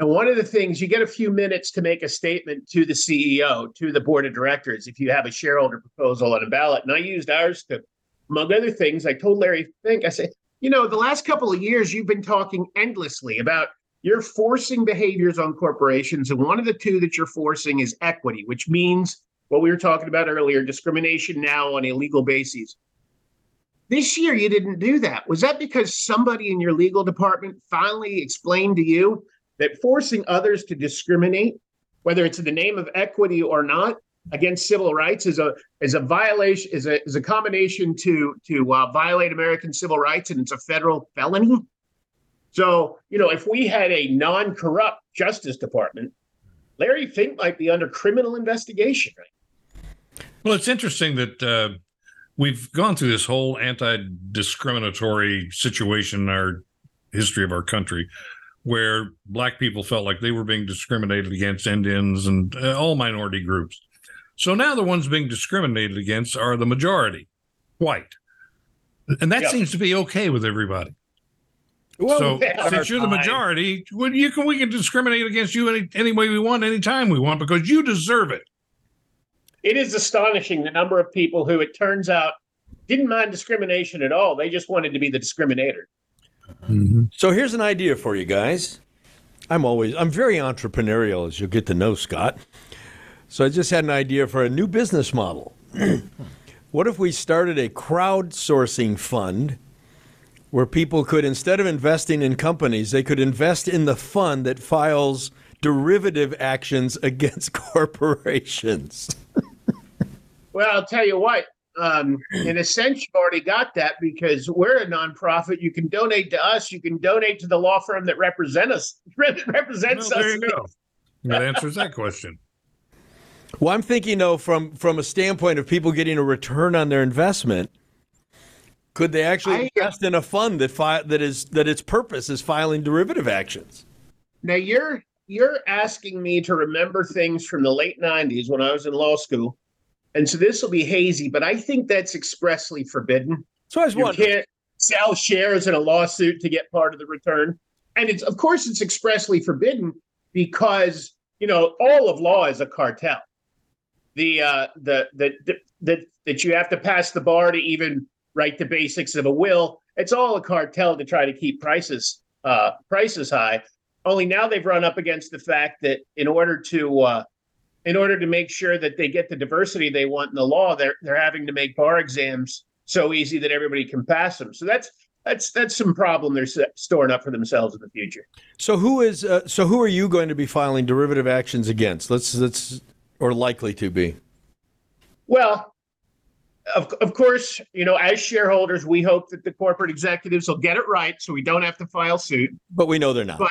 And one of the things you get a few minutes to make a statement to the CEO, to the board of directors, if you have a shareholder proposal on a ballot. And I used ours to, among other things, I told Larry Fink, I said, you know, the last couple of years you've been talking endlessly about you're forcing behaviors on corporations, and one of the two that you're forcing is equity, which means what we were talking about earlier discrimination now on illegal bases. This year, you didn't do that. Was that because somebody in your legal department finally explained to you that forcing others to discriminate, whether it's in the name of equity or not, against civil rights is a is a violation is a is a combination to to uh, violate American civil rights and it's a federal felony. So you know if we had a non-corrupt Justice Department, Larry Fink might be under criminal investigation right. Well, it's interesting that uh, we've gone through this whole anti-discriminatory situation in our history of our country where black people felt like they were being discriminated against indians and uh, all minority groups. So now the ones being discriminated against are the majority white. And that Yep. seems to be okay with everybody. Well, so since you're the majority well, you can we can discriminate against you any any way we want anytime we want because you deserve it It is astonishing the number of people who it turns out didn't mind discrimination at all. They just wanted to be the discriminator. Mm-hmm. So here's an idea for you guys. I'm always I'm very entrepreneurial as you'll get to know Scott. So I just had an idea for a new business model. what if we started a crowdsourcing fund where people could instead of investing in companies, they could invest in the fund that files derivative actions against corporations. Well, I'll tell you what. Um, in a sense, you've already got that because we're a nonprofit. You can donate to us. You can donate to the law firm that represent us represents well, us. there you go that answers that question Well, I'm thinking though from from a standpoint of people getting a return on their investment, could they actually I- invest in a fund that fi- that is that its purpose is filing derivative actions? Now you're you're asking me to remember things from the late '90s when I was in law school, and so this will be hazy. But I think that's expressly forbidden. So I was You wondering. can't sell shares in a lawsuit to get part of the return. And it's of course it's expressly forbidden because you know all of law is a cartel. The uh the the the that that you have to pass the bar to even write the basics of a will. It's all a cartel to try to keep prices uh prices high. Only now they've run up against the fact that in order to uh in order to make sure that they get the diversity they want in the law, they're they're having to make bar exams so easy that everybody can pass them. So that's that's that's some problem they're storing up for themselves in the future. So who is uh, so who are you going to be filing derivative actions against? Let's let's or likely to be. Well, of of course, you know, as shareholders, we hope that the corporate executives will get it right, so we don't have to file suit. But we know they're not. But-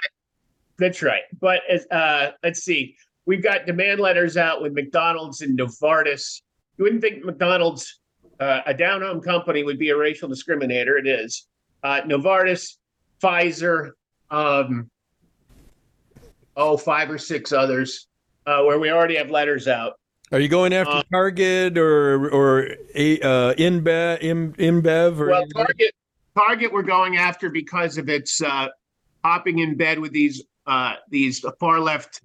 That's right. But as uh, let's see, we've got demand letters out with McDonald's and Novartis. You wouldn't think McDonald's, uh, a down home company, would be a racial discriminator. It is. Uh, Novartis, Pfizer, um, oh, five or six others, uh, where we already have letters out. Are you going after Uh, Target or or uh, InBev, InBev or Well, Target, Target, we're going after because of its uh, hopping in bed with these uh, these far left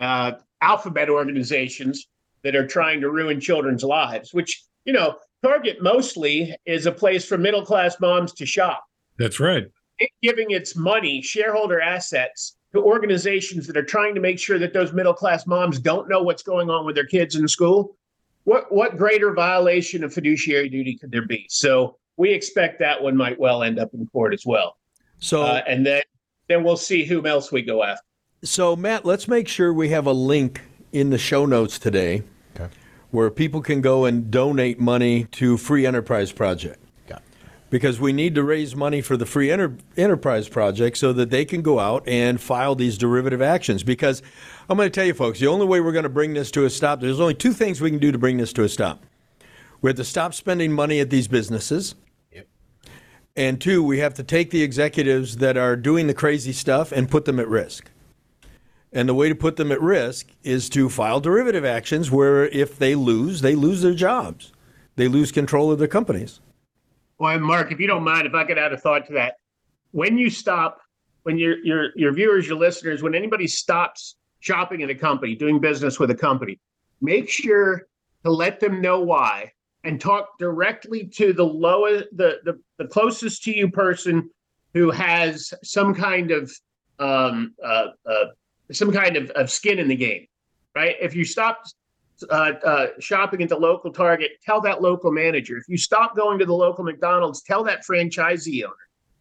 uh, alphabet organizations that are trying to ruin children's lives. Which you know, Target mostly is a place for middle class moms to shop, That's right. It giving its money, shareholder assets. To organizations that are trying to make sure that those middle class moms don't know what's going on with their kids in school, what what greater violation of fiduciary duty could there be? So we expect that one might well end up in court as well. so Uh, and then then we'll see whom else we go after. So, Matt, let's make sure we have a link in the show notes today Okay. where people can go and donate money to Free Enterprise Project. Got. Because we need to raise money for the Free Enter- Enterprise Project so that they can go out and file these derivative actions. Because I'm going to tell you, folks, the only way we're going to bring this to a stop, there's only two things we can do to bring this to a stop. We have to stop spending money at these businesses. And two, we have to take the executives that are doing the crazy stuff and put them at risk. And the way to put them at risk is to file derivative actions where if they lose, they lose their jobs. They lose control of their companies. Well, Mark, if you don't mind, if I could add a thought to that, when you stop, when your your your viewers, your listeners, when anybody stops shopping at a company, doing business with a company, make sure to let them know why and talk directly to the lowest, the the, the closest to you person who has some kind of um, uh, uh, some kind of, of skin in the game, right? If you stop uh, uh, shopping at the local Target, tell that local manager. If you stop going to the local McDonald's, tell that franchisee owner.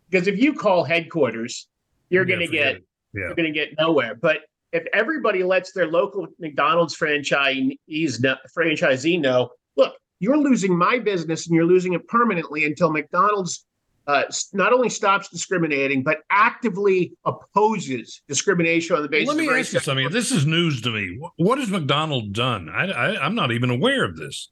Because if you call headquarters, you're Yeah, going to get. Yeah. you're going to get nowhere. But if everybody lets their local McDonald's franchisees know, franchisee know, look, you're losing my business and you're losing it permanently until McDonald's uh, not only stops discriminating but actively opposes discrimination on the basis Let me of ask you something. This is news to me. Wh- What has McDonald done? I, I, I'm not even aware of this.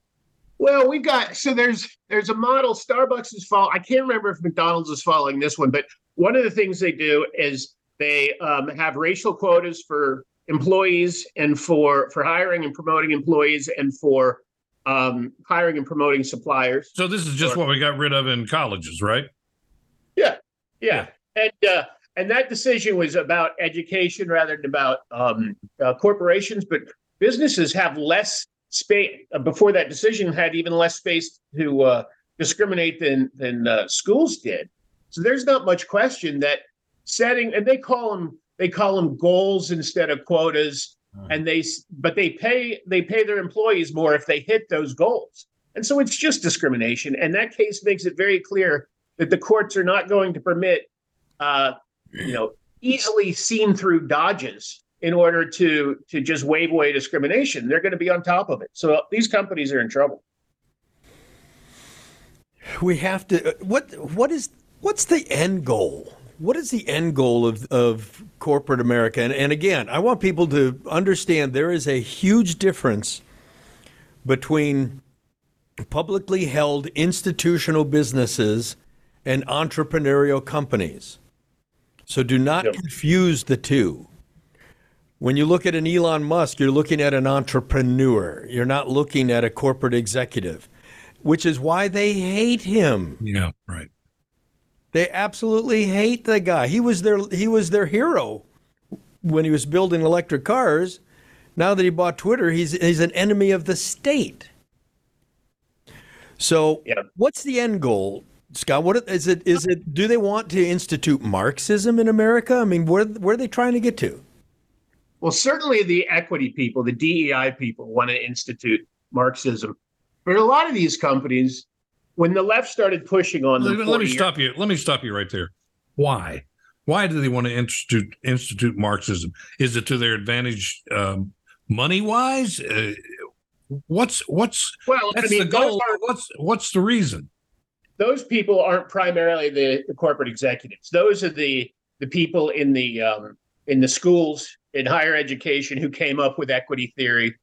Well, we've got so there's there's a model. Starbucks is follow. I can't remember if McDonald's is following this one, but one of the things they do is they um, have racial quotas for employees and for for hiring and promoting employees and for um, hiring and promoting suppliers. So this is just what we got rid of in colleges, right? Yeah, yeah, and uh, and that decision was about education rather than about um, uh, corporations. But businesses have less space before that decision had even less space to uh, discriminate than than uh, schools did. So there's not much question that setting and they call them they call them goals instead of quotas, and they but they pay they pay their employees more if they hit those goals. And so it's just discrimination. And that case makes it very clear that the courts are not going to permit, uh, you know, easily seen through dodges in order to to just wave away discrimination. They're going to be on top of it. So these companies are in trouble. We have to. What what is what's the end goal? What is the end goal of of corporate America? And, and again, I want people to understand there is a huge difference between publicly held institutional businesses and entrepreneurial companies. So do not Yep. confuse the two. When you look at an Elon Musk, you're looking at an entrepreneur. You're not looking at a corporate executive, which is why they hate him. Yeah, right. They absolutely hate the guy. He was their he was their hero when he was building electric cars. Now that he bought Twitter, he's he's an enemy of the state. So, Yeah. what's the end goal, Scott? What is it? Is it? Do they want to institute Marxism in America? I mean, where where are they trying to get to? Well, certainly the equity people, the DEI people, want to institute Marxism. But a lot of these companies, when the left started pushing on them, Let, let me years- stop you. Let me stop you right there. Why? Why do they want to institute institute Marxism? Is it to their advantage, um, money wise? Uh, what's what's Well, that's I mean, the goal? are- What's what's the reason? Those people aren't primarily the, the corporate executives. Those are the the people in the um, in the schools in higher education who came up with equity theory.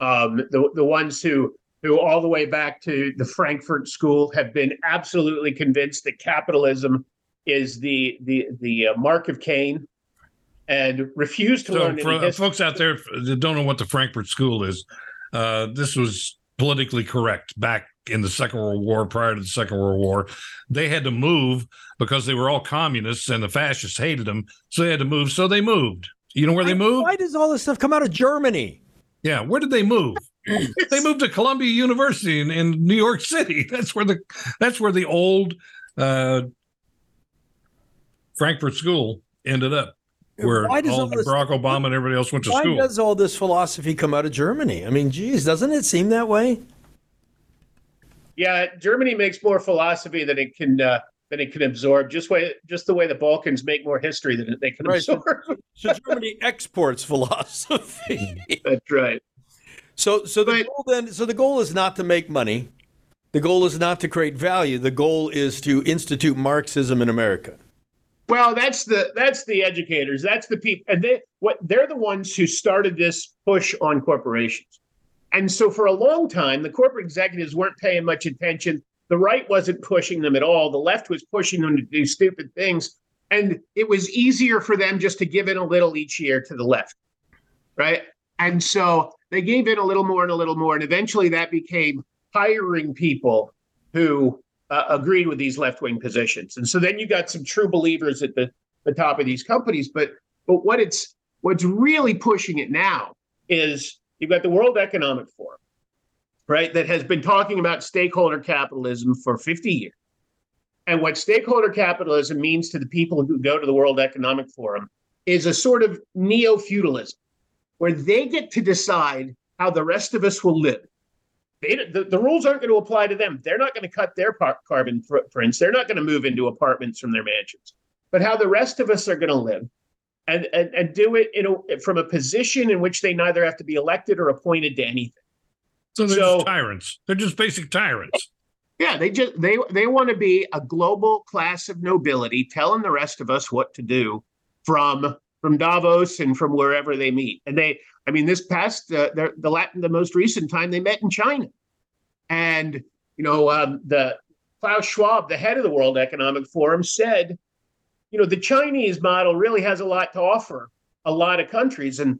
Um, the the ones who who all the way back to the Frankfurt School have been absolutely convinced that capitalism is the the the uh, mark of Cain, and refuse to So learn for any folks out there that don't know what the Frankfurt School is, uh, this was politically correct back in the Second World War. Prior to the Second World War, they had to move because they were all communists and the fascists hated them, so they had to move. So they moved. You know where they moved? Why does all this stuff come out of Germany? Yeah, where did they move? they moved to Columbia University in, in New York City. That's where the that's where the old uh, Frankfurt School ended up, where Why does all all this- Barack Obama and everybody else went to Why school. Why does all this philosophy come out of Germany? I mean, geez, doesn't it seem that way? Yeah, Germany makes more philosophy than it can uh, than it can absorb. Just way just the way the Balkans make more history than they can Right. absorb. So Germany exports philosophy. That's right. So, so the But- goal then, so the goal is not to make money. The goal is not to create value. The goal is to institute Marxism in America. Well, that's the that's the educators. That's the people, and they what they're the ones who started this push on corporations. And so, for a long time, the corporate executives weren't paying much attention. The right wasn't pushing them at all. The left was pushing them to do stupid things, and it was easier for them just to give in a little each year to the left, right? And so they gave in a little more and a little more, and eventually that became hiring people who uh, agreed with these left wing positions. And so then you got some true believers at the, the top of these companies. But but what it's what's really pushing it now is you've got the World Economic Forum, right, that has been talking about stakeholder capitalism for 50 years. And what stakeholder capitalism means to the people who go to the World Economic Forum is a sort of neo feudalism where they get to decide how the rest of us will live. They, the, the rules aren't going to apply to them. They're not going to cut their par- carbon footprints. They're not going to move into apartments from their mansions. But how the rest of us are going to live and, and, and do it in a, from a position in which they neither have to be elected or appointed to anything. So they're So- just tyrants. They're just basic tyrants. Yeah, they just they they want to be a global class of nobility, telling the rest of us what to do from from Davos and from wherever they meet. And they, I mean, this past uh, the the Latin the most recent time they met in China, and you know um, the Klaus Schwab, the head of the World Economic Forum, said, you know, the Chinese model really has a lot to offer a lot of countries, and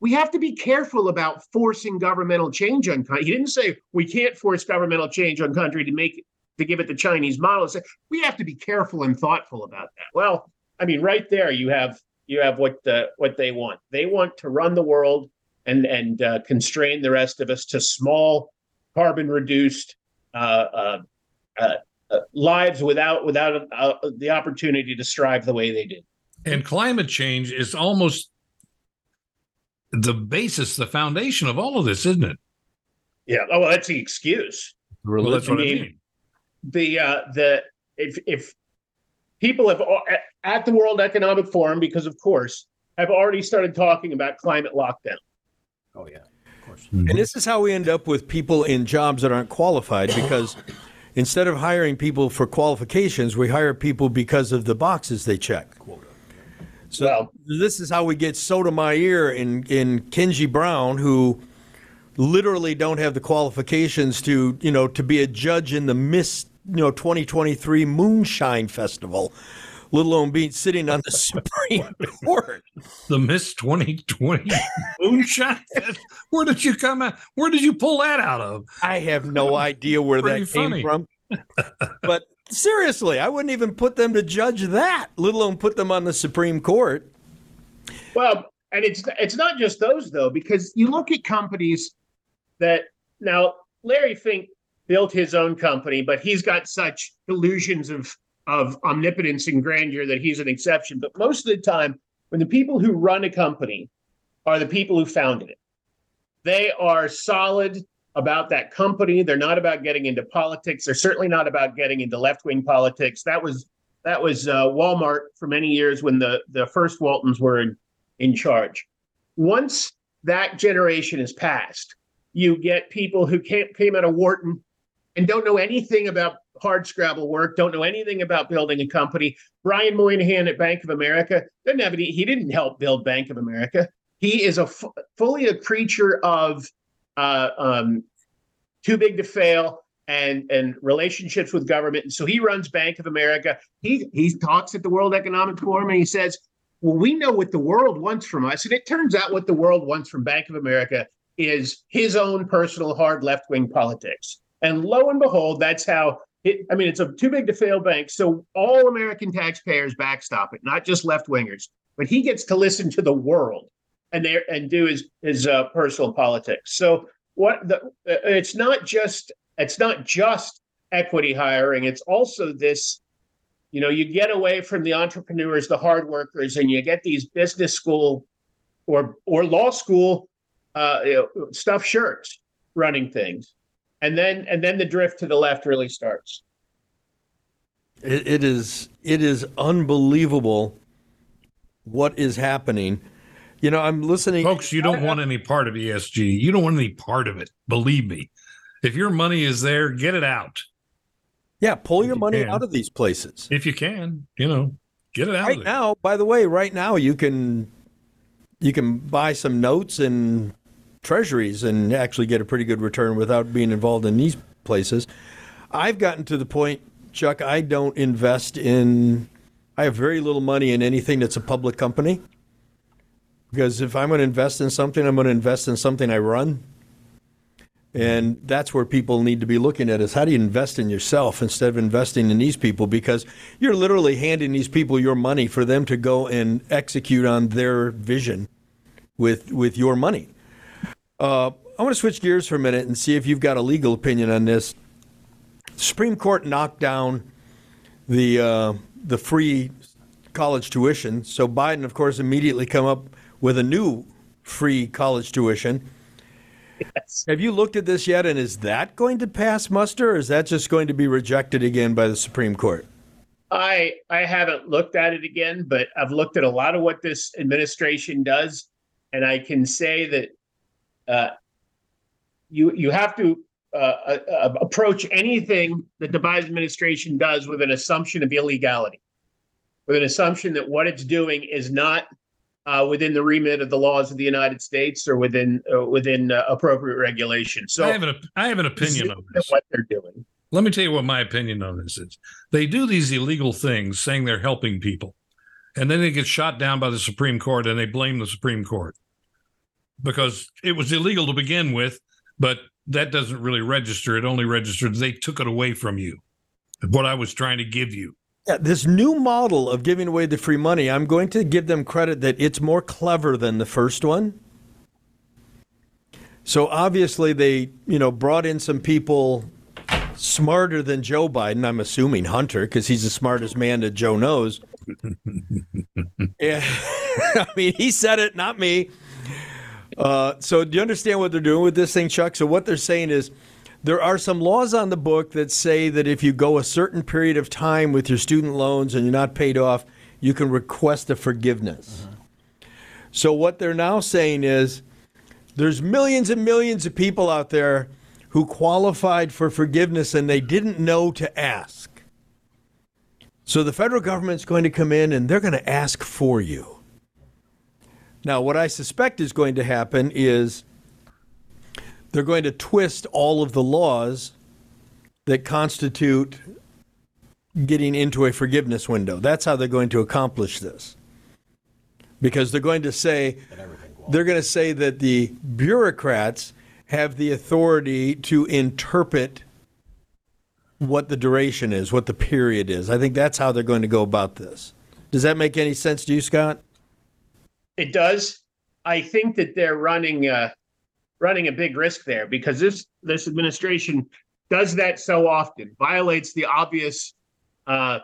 we have to be careful about forcing governmental change on country. He didn't say we can't force governmental change on country to make to give it the Chinese model. Said we have to be careful and thoughtful about that. Well, I mean, right there you have you have what the what they want. They want to run the world and and uh, constrain the rest of us to small, carbon reduced uh, uh, uh, lives without without uh, the opportunity to strive the way they did. And climate change is almost the basis, the foundation of all of this, isn't it? Yeah. Oh, well, that's the excuse. Well, that's what I mean, mean. the uh, the if if people have at- at the World Economic Forum, because of course, have already started talking about climate lockdown. Oh yeah, of course. And this is how we end up with people in jobs that aren't qualified because instead of hiring people for qualifications, we hire people because of the boxes they check. So Well- this is how we get Sotomayor and, in Ketanji Brown, who literally don't have the qualifications to, you know, to be a judge in the Miss, you know, 2023 Moonshine Festival, let alone being sitting on the Supreme Court. The Miss 2020 moonshine. Where did you come out? Where did you pull that out of? I have no idea where Pretty that came from. but seriously, I wouldn't even put them to judge that, let alone put them on the Supreme Court. Well, and it's it's not just those though, because you look at companies that now Larry Fink built his own company, but he's got such illusions of of omnipotence and grandeur that he's an exception. But most of the time, when the people who run a company are the people who founded it, they are solid about that company. They're not about getting into politics. They're certainly not about getting into left wing politics. That was that was uh, Walmart for many years when the the first Waltons were in, in charge. Once that generation is passed, you get people who came came out of Wharton and don't know anything about hard scrabble work, don't know anything about building a company. Brian Moynihan at Bank of America doesn't have any. He didn't help build Bank of America. He is a f- fully a creature of uh, um, too big to fail and and relationships with government. And so he runs Bank of America. He he talks at the World Economic Forum and he says, "Well, we know what the world wants from us." And it turns out what the world wants from Bank of America is his own personal hard left wing politics. And lo and behold, that's how. It, I mean, it's a too big to fail bank, so all American taxpayers backstop it, not just left wingers. But he gets to listen to the world and there and do his his uh, personal politics. So what the uh, it's not just it's not just equity hiring it's also this you know you get away from the entrepreneurs the hard workers and you get these business school or or law school uh you know, stuff shirts running things and then and then the drift to the left really starts It, it is it is unbelievable what is happening. You know, I'm listening. Folks, you don't want any part of ESG. You don't want any part of it. Believe me. If your money is there, get it out. Yeah, pull your you money can. out of these places. If you can, you know, get it out Right of now, by the way, right now you can you can buy some notes and treasuries and actually get a pretty good return without being involved in these places. I've gotten to the point, Chuck, I don't invest in I have very little money in anything that's a public company. Because if I'm going to invest in something, I'm going to invest in something I run. And that's where people need to be looking at is how do you invest in yourself instead of investing in these people? Because you're literally handing these people your money for them to go and execute on their vision with with your money. Uh, I want to switch gears for a minute and see if you've got a legal opinion on this. Supreme Court knocked down the uh, the free college tuition. So Biden, of course, immediately come up with a new free college tuition. Yes. Have you looked at this yet? And is that going to pass muster, or is that just going to be rejected again by the Supreme Court? I I haven't looked at it again, but I've looked at a lot of what this administration does, and I can say that uh, you you have to uh, uh, uh, approach anything that the Biden administration does with an assumption of illegality, with an assumption that what it's doing is not uh, within the remit of the laws of the United States or within uh, within uh, appropriate regulation. So I have an I have an opinion on this. what they're doing. Let me tell you what my opinion on this is. They do these illegal things saying they're helping people. And then they get shot down by the Supreme Court and they blame the Supreme Court because it was illegal to begin with, but that doesn't really register. It only registers they took it away from you. What I was trying to give you. Yeah, this new model of giving away the free money, I'm going to give them credit that it's more clever than the first one. So obviously they, you know, brought in some people smarter than Joe Biden. I'm assuming Hunter, because he's the smartest man that Joe knows. yeah, I mean, he said it, not me. Uh, so do you understand what they're doing with this thing, Chuck? So what they're saying is there are some laws on the book that say that if you go a certain period of time with your student loans and you're not paid off, you can request a forgiveness. So what they're now saying is there's millions and millions of people out there who qualified for forgiveness and they didn't know to ask. So the federal government's going to come in and they're going to ask for you. Now, what I suspect is going to happen is they're going to twist all of the laws that constitute getting into a forgiveness window. That's how they're going to accomplish this. Because they're going to say they're going to say that the bureaucrats have the authority to interpret what the duration is, what the period is. I think that's how they're going to go about this. Does that make any sense to you, Scott? It does. I think that they're running uh, running a big risk there because this this administration does that so often, violates the obvious uh,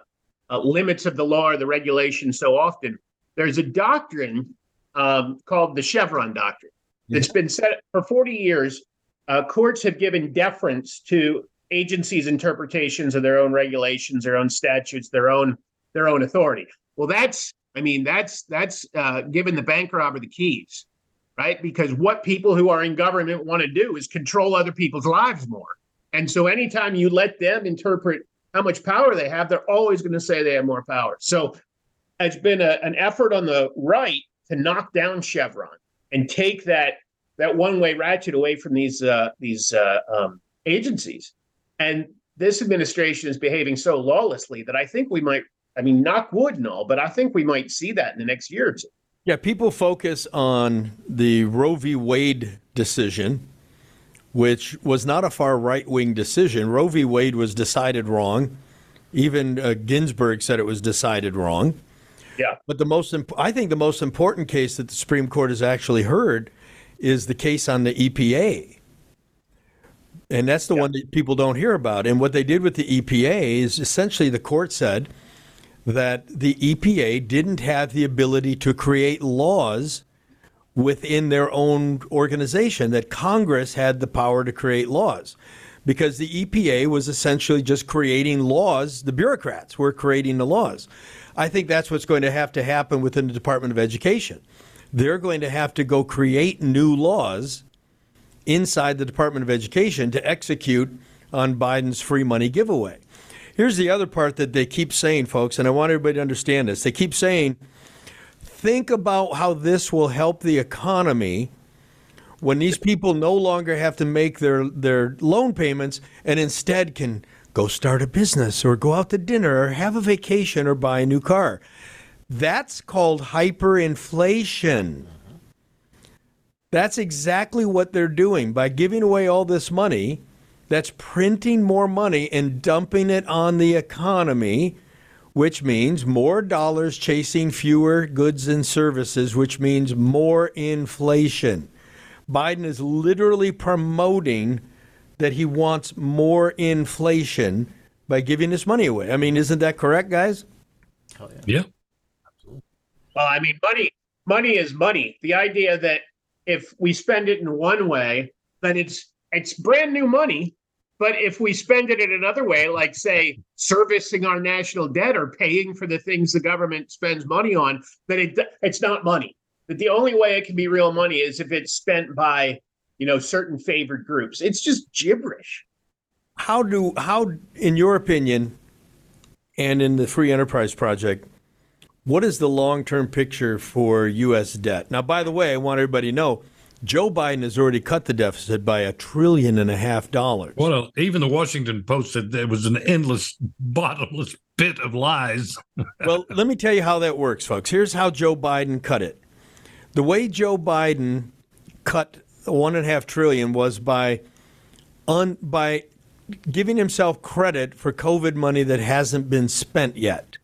uh, limits of the law or the regulation so often. There's a doctrine um, called the Chevron doctrine that's been set for 40 years. Uh, courts have given deference to agencies' interpretations of their own regulations, their own statutes, their own their own authority. Well, that's I mean that's that's uh, giving the bank robber the keys, right? Because what people who are in government want to do is control other people's lives more. And so anytime you let them interpret how much power they have, they're always going to say they have more power. So it's been a, an effort on the right to knock down Chevron and take that that one way ratchet away from these uh, these uh, um, agencies. And this administration is behaving so lawlessly that I think we might. I mean, knock wood and all, but I think we might see that in the next year or two. Yeah, people focus on the Roe v. Wade decision, which was not a far right wing decision. Roe v. Wade was decided wrong. Even uh, Ginsburg said it was decided wrong. Yeah. But the most, imp- I think, the most important case that the Supreme Court has actually heard is the case on the EPA, and that's the Yeah. one that people don't hear about. And what they did with the EPA is essentially the court said that the EPA didn't have the ability to create laws within their own organization, that Congress had the power to create laws. Because the EPA was essentially just creating laws, the bureaucrats were creating the laws. I think that's what's going to have to happen within the Department of Education. They're going to have to go create new laws inside the Department of Education to execute on Biden's free money giveaway. Here's the other part that they keep saying, folks, and I want everybody to understand this. They keep saying, think about how this will help the economy when these people no longer have to make their, their loan payments and instead can go start a business or go out to dinner or have a vacation or buy a new car. That's called hyperinflation. That's exactly what they're doing by giving away all this money. That's printing more money and dumping it on the economy, which means more dollars chasing fewer goods and services, which means more inflation. Biden is literally promoting that he wants more inflation by giving this money away. I mean, isn't that correct, guys? Yeah. Well, I mean, money money is money. The idea that if we spend it in one way, then it's it's brand new money. But if we spend it in another way, like say servicing our national debt or paying for the things the government spends money on, then it it's not money. That the only way it can be real money is if it's spent by you know certain favored groups. It's just gibberish. How do how in your opinion, and in the Free Enterprise Project, what is the long term picture for U.S. debt? Now, by the way, I want everybody to know Joe Biden has already cut the deficit by a trillion and a half dollars. Well, even the Washington Post said there was an endless, bottomless pit of lies. well, let me tell you how that works, folks. Here's how Joe Biden cut it. The way Joe Biden cut one and a half trillion was by un, by giving himself credit for COVID money that hasn't been spent yet.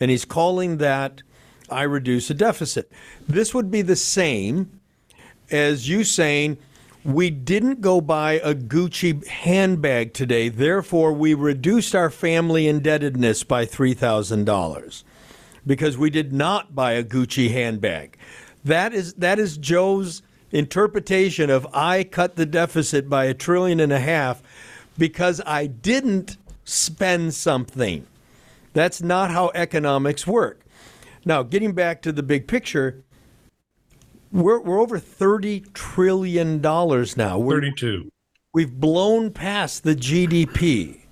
And he's calling that I reduce a deficit. This would be the same as you saying, we didn't go buy a Gucci handbag today, therefore we reduced our family indebtedness by $3,000 because we did not buy a Gucci handbag. That is that is Joe's interpretation of I cut the deficit by a trillion and a half because I didn't spend something. That's not how economics work. Now, getting back to the big picture, we're, we're over $30 trillion now. We're, 32. We've blown past the GDP.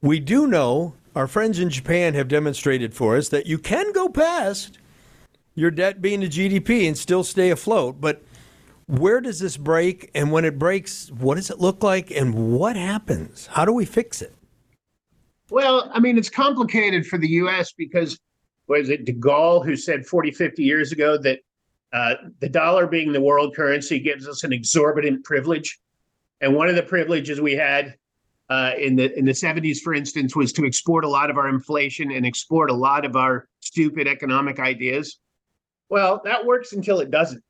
We do know, our friends in Japan have demonstrated for us that you can go past your debt being to GDP and still stay afloat. But where does this break? And when it breaks, what does it look like? And what happens? How do we fix it? Well, I mean, it's complicated for the U.S. because, was it de Gaulle who said 40, 50 years ago that uh, the dollar being the world currency gives us an exorbitant privilege? And one of the privileges we had uh, in the in the 70s, for instance, was to export a lot of our inflation and export a lot of our stupid economic ideas. Well, that works until it doesn't.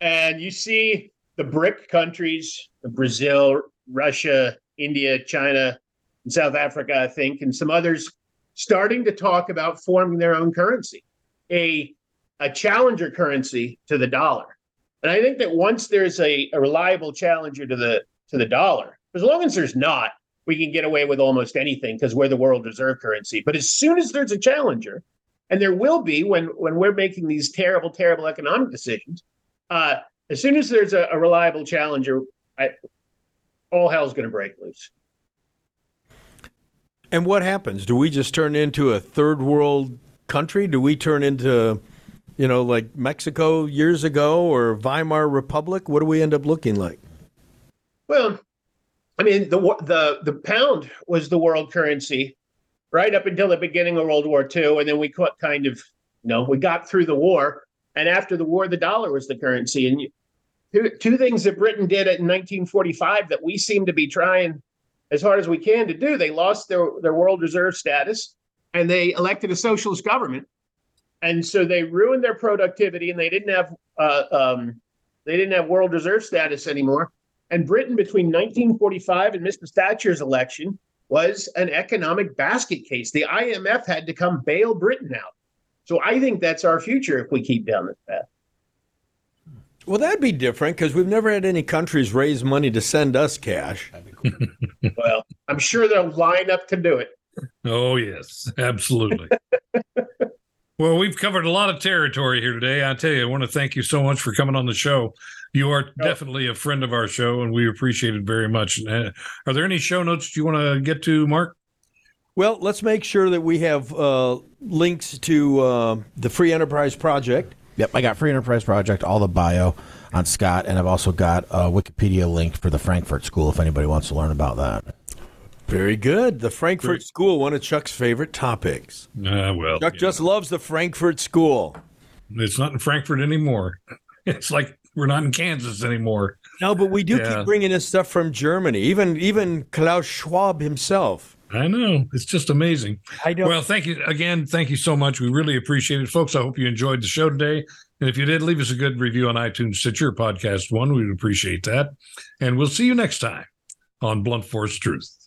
And you see the BRIC countries, Brazil, Russia, India, China, and South Africa, I think, and some others starting to talk about forming their own currency, a, a challenger currency to the dollar. And I think that once there's a, a reliable challenger to the to the dollar, as long as there's not, we can get away with almost anything because we're the world reserve currency. But as soon as there's a challenger, and there will be when when we're making these terrible, terrible economic decisions, uh, as soon as there's a, a reliable challenger, I, all hell's going to break loose. And what happens? Do we just turn into a third world country? Do we turn into, you know, like Mexico years ago or Weimar Republic? What do we end up looking like? Well, I mean, the the the pound was the world currency right up until the beginning of World War II, and then we caught kind of, you know, we got through the war, and after the war, the dollar was the currency. And two, two things that Britain did in 1945 that we seem to be trying as hard as we can to do. They lost their, their world reserve status and they elected a socialist government. And so they ruined their productivity and they didn't have uh, um, they didn't have world reserve status anymore. And Britain between 1945 and Mr. Thatcher's election was an economic basket case. The IMF had to come bail Britain out. So I think that's our future if we keep down this path. Well, that'd be different because we've never had any countries raise money to send us cash. well, I'm sure they'll line up to do it. Oh, yes, absolutely. well, we've covered a lot of territory here today. I tell you, I want to thank you so much for coming on the show. You are oh. definitely a friend of our show, and we appreciate it very much. Uh, are there any show notes you want to get to, Mark? Well, let's make sure that we have uh, links to uh, the Free Enterprise Project Yep, I got Free Enterprise Project, all the bio on Scott, and I've also got a Wikipedia link for the Frankfurt School if anybody wants to learn about that. Very good. The Frankfurt School, one of Chuck's favorite topics. Uh, well, Chuck just loves the Frankfurt School. It's not in Frankfurt anymore. It's like we're not in Kansas anymore. No, but we do yeah. keep bringing in stuff from Germany. Even even Klaus Schwab himself I know. It's just amazing. I don't. Well, thank you again. Thank you so much. We really appreciate it, folks. I hope you enjoyed the show today. And if you did, leave us a good review on iTunes, Stitcher, Podcast One. We'd appreciate that. And we'll see you next time on Blunt Force Truth.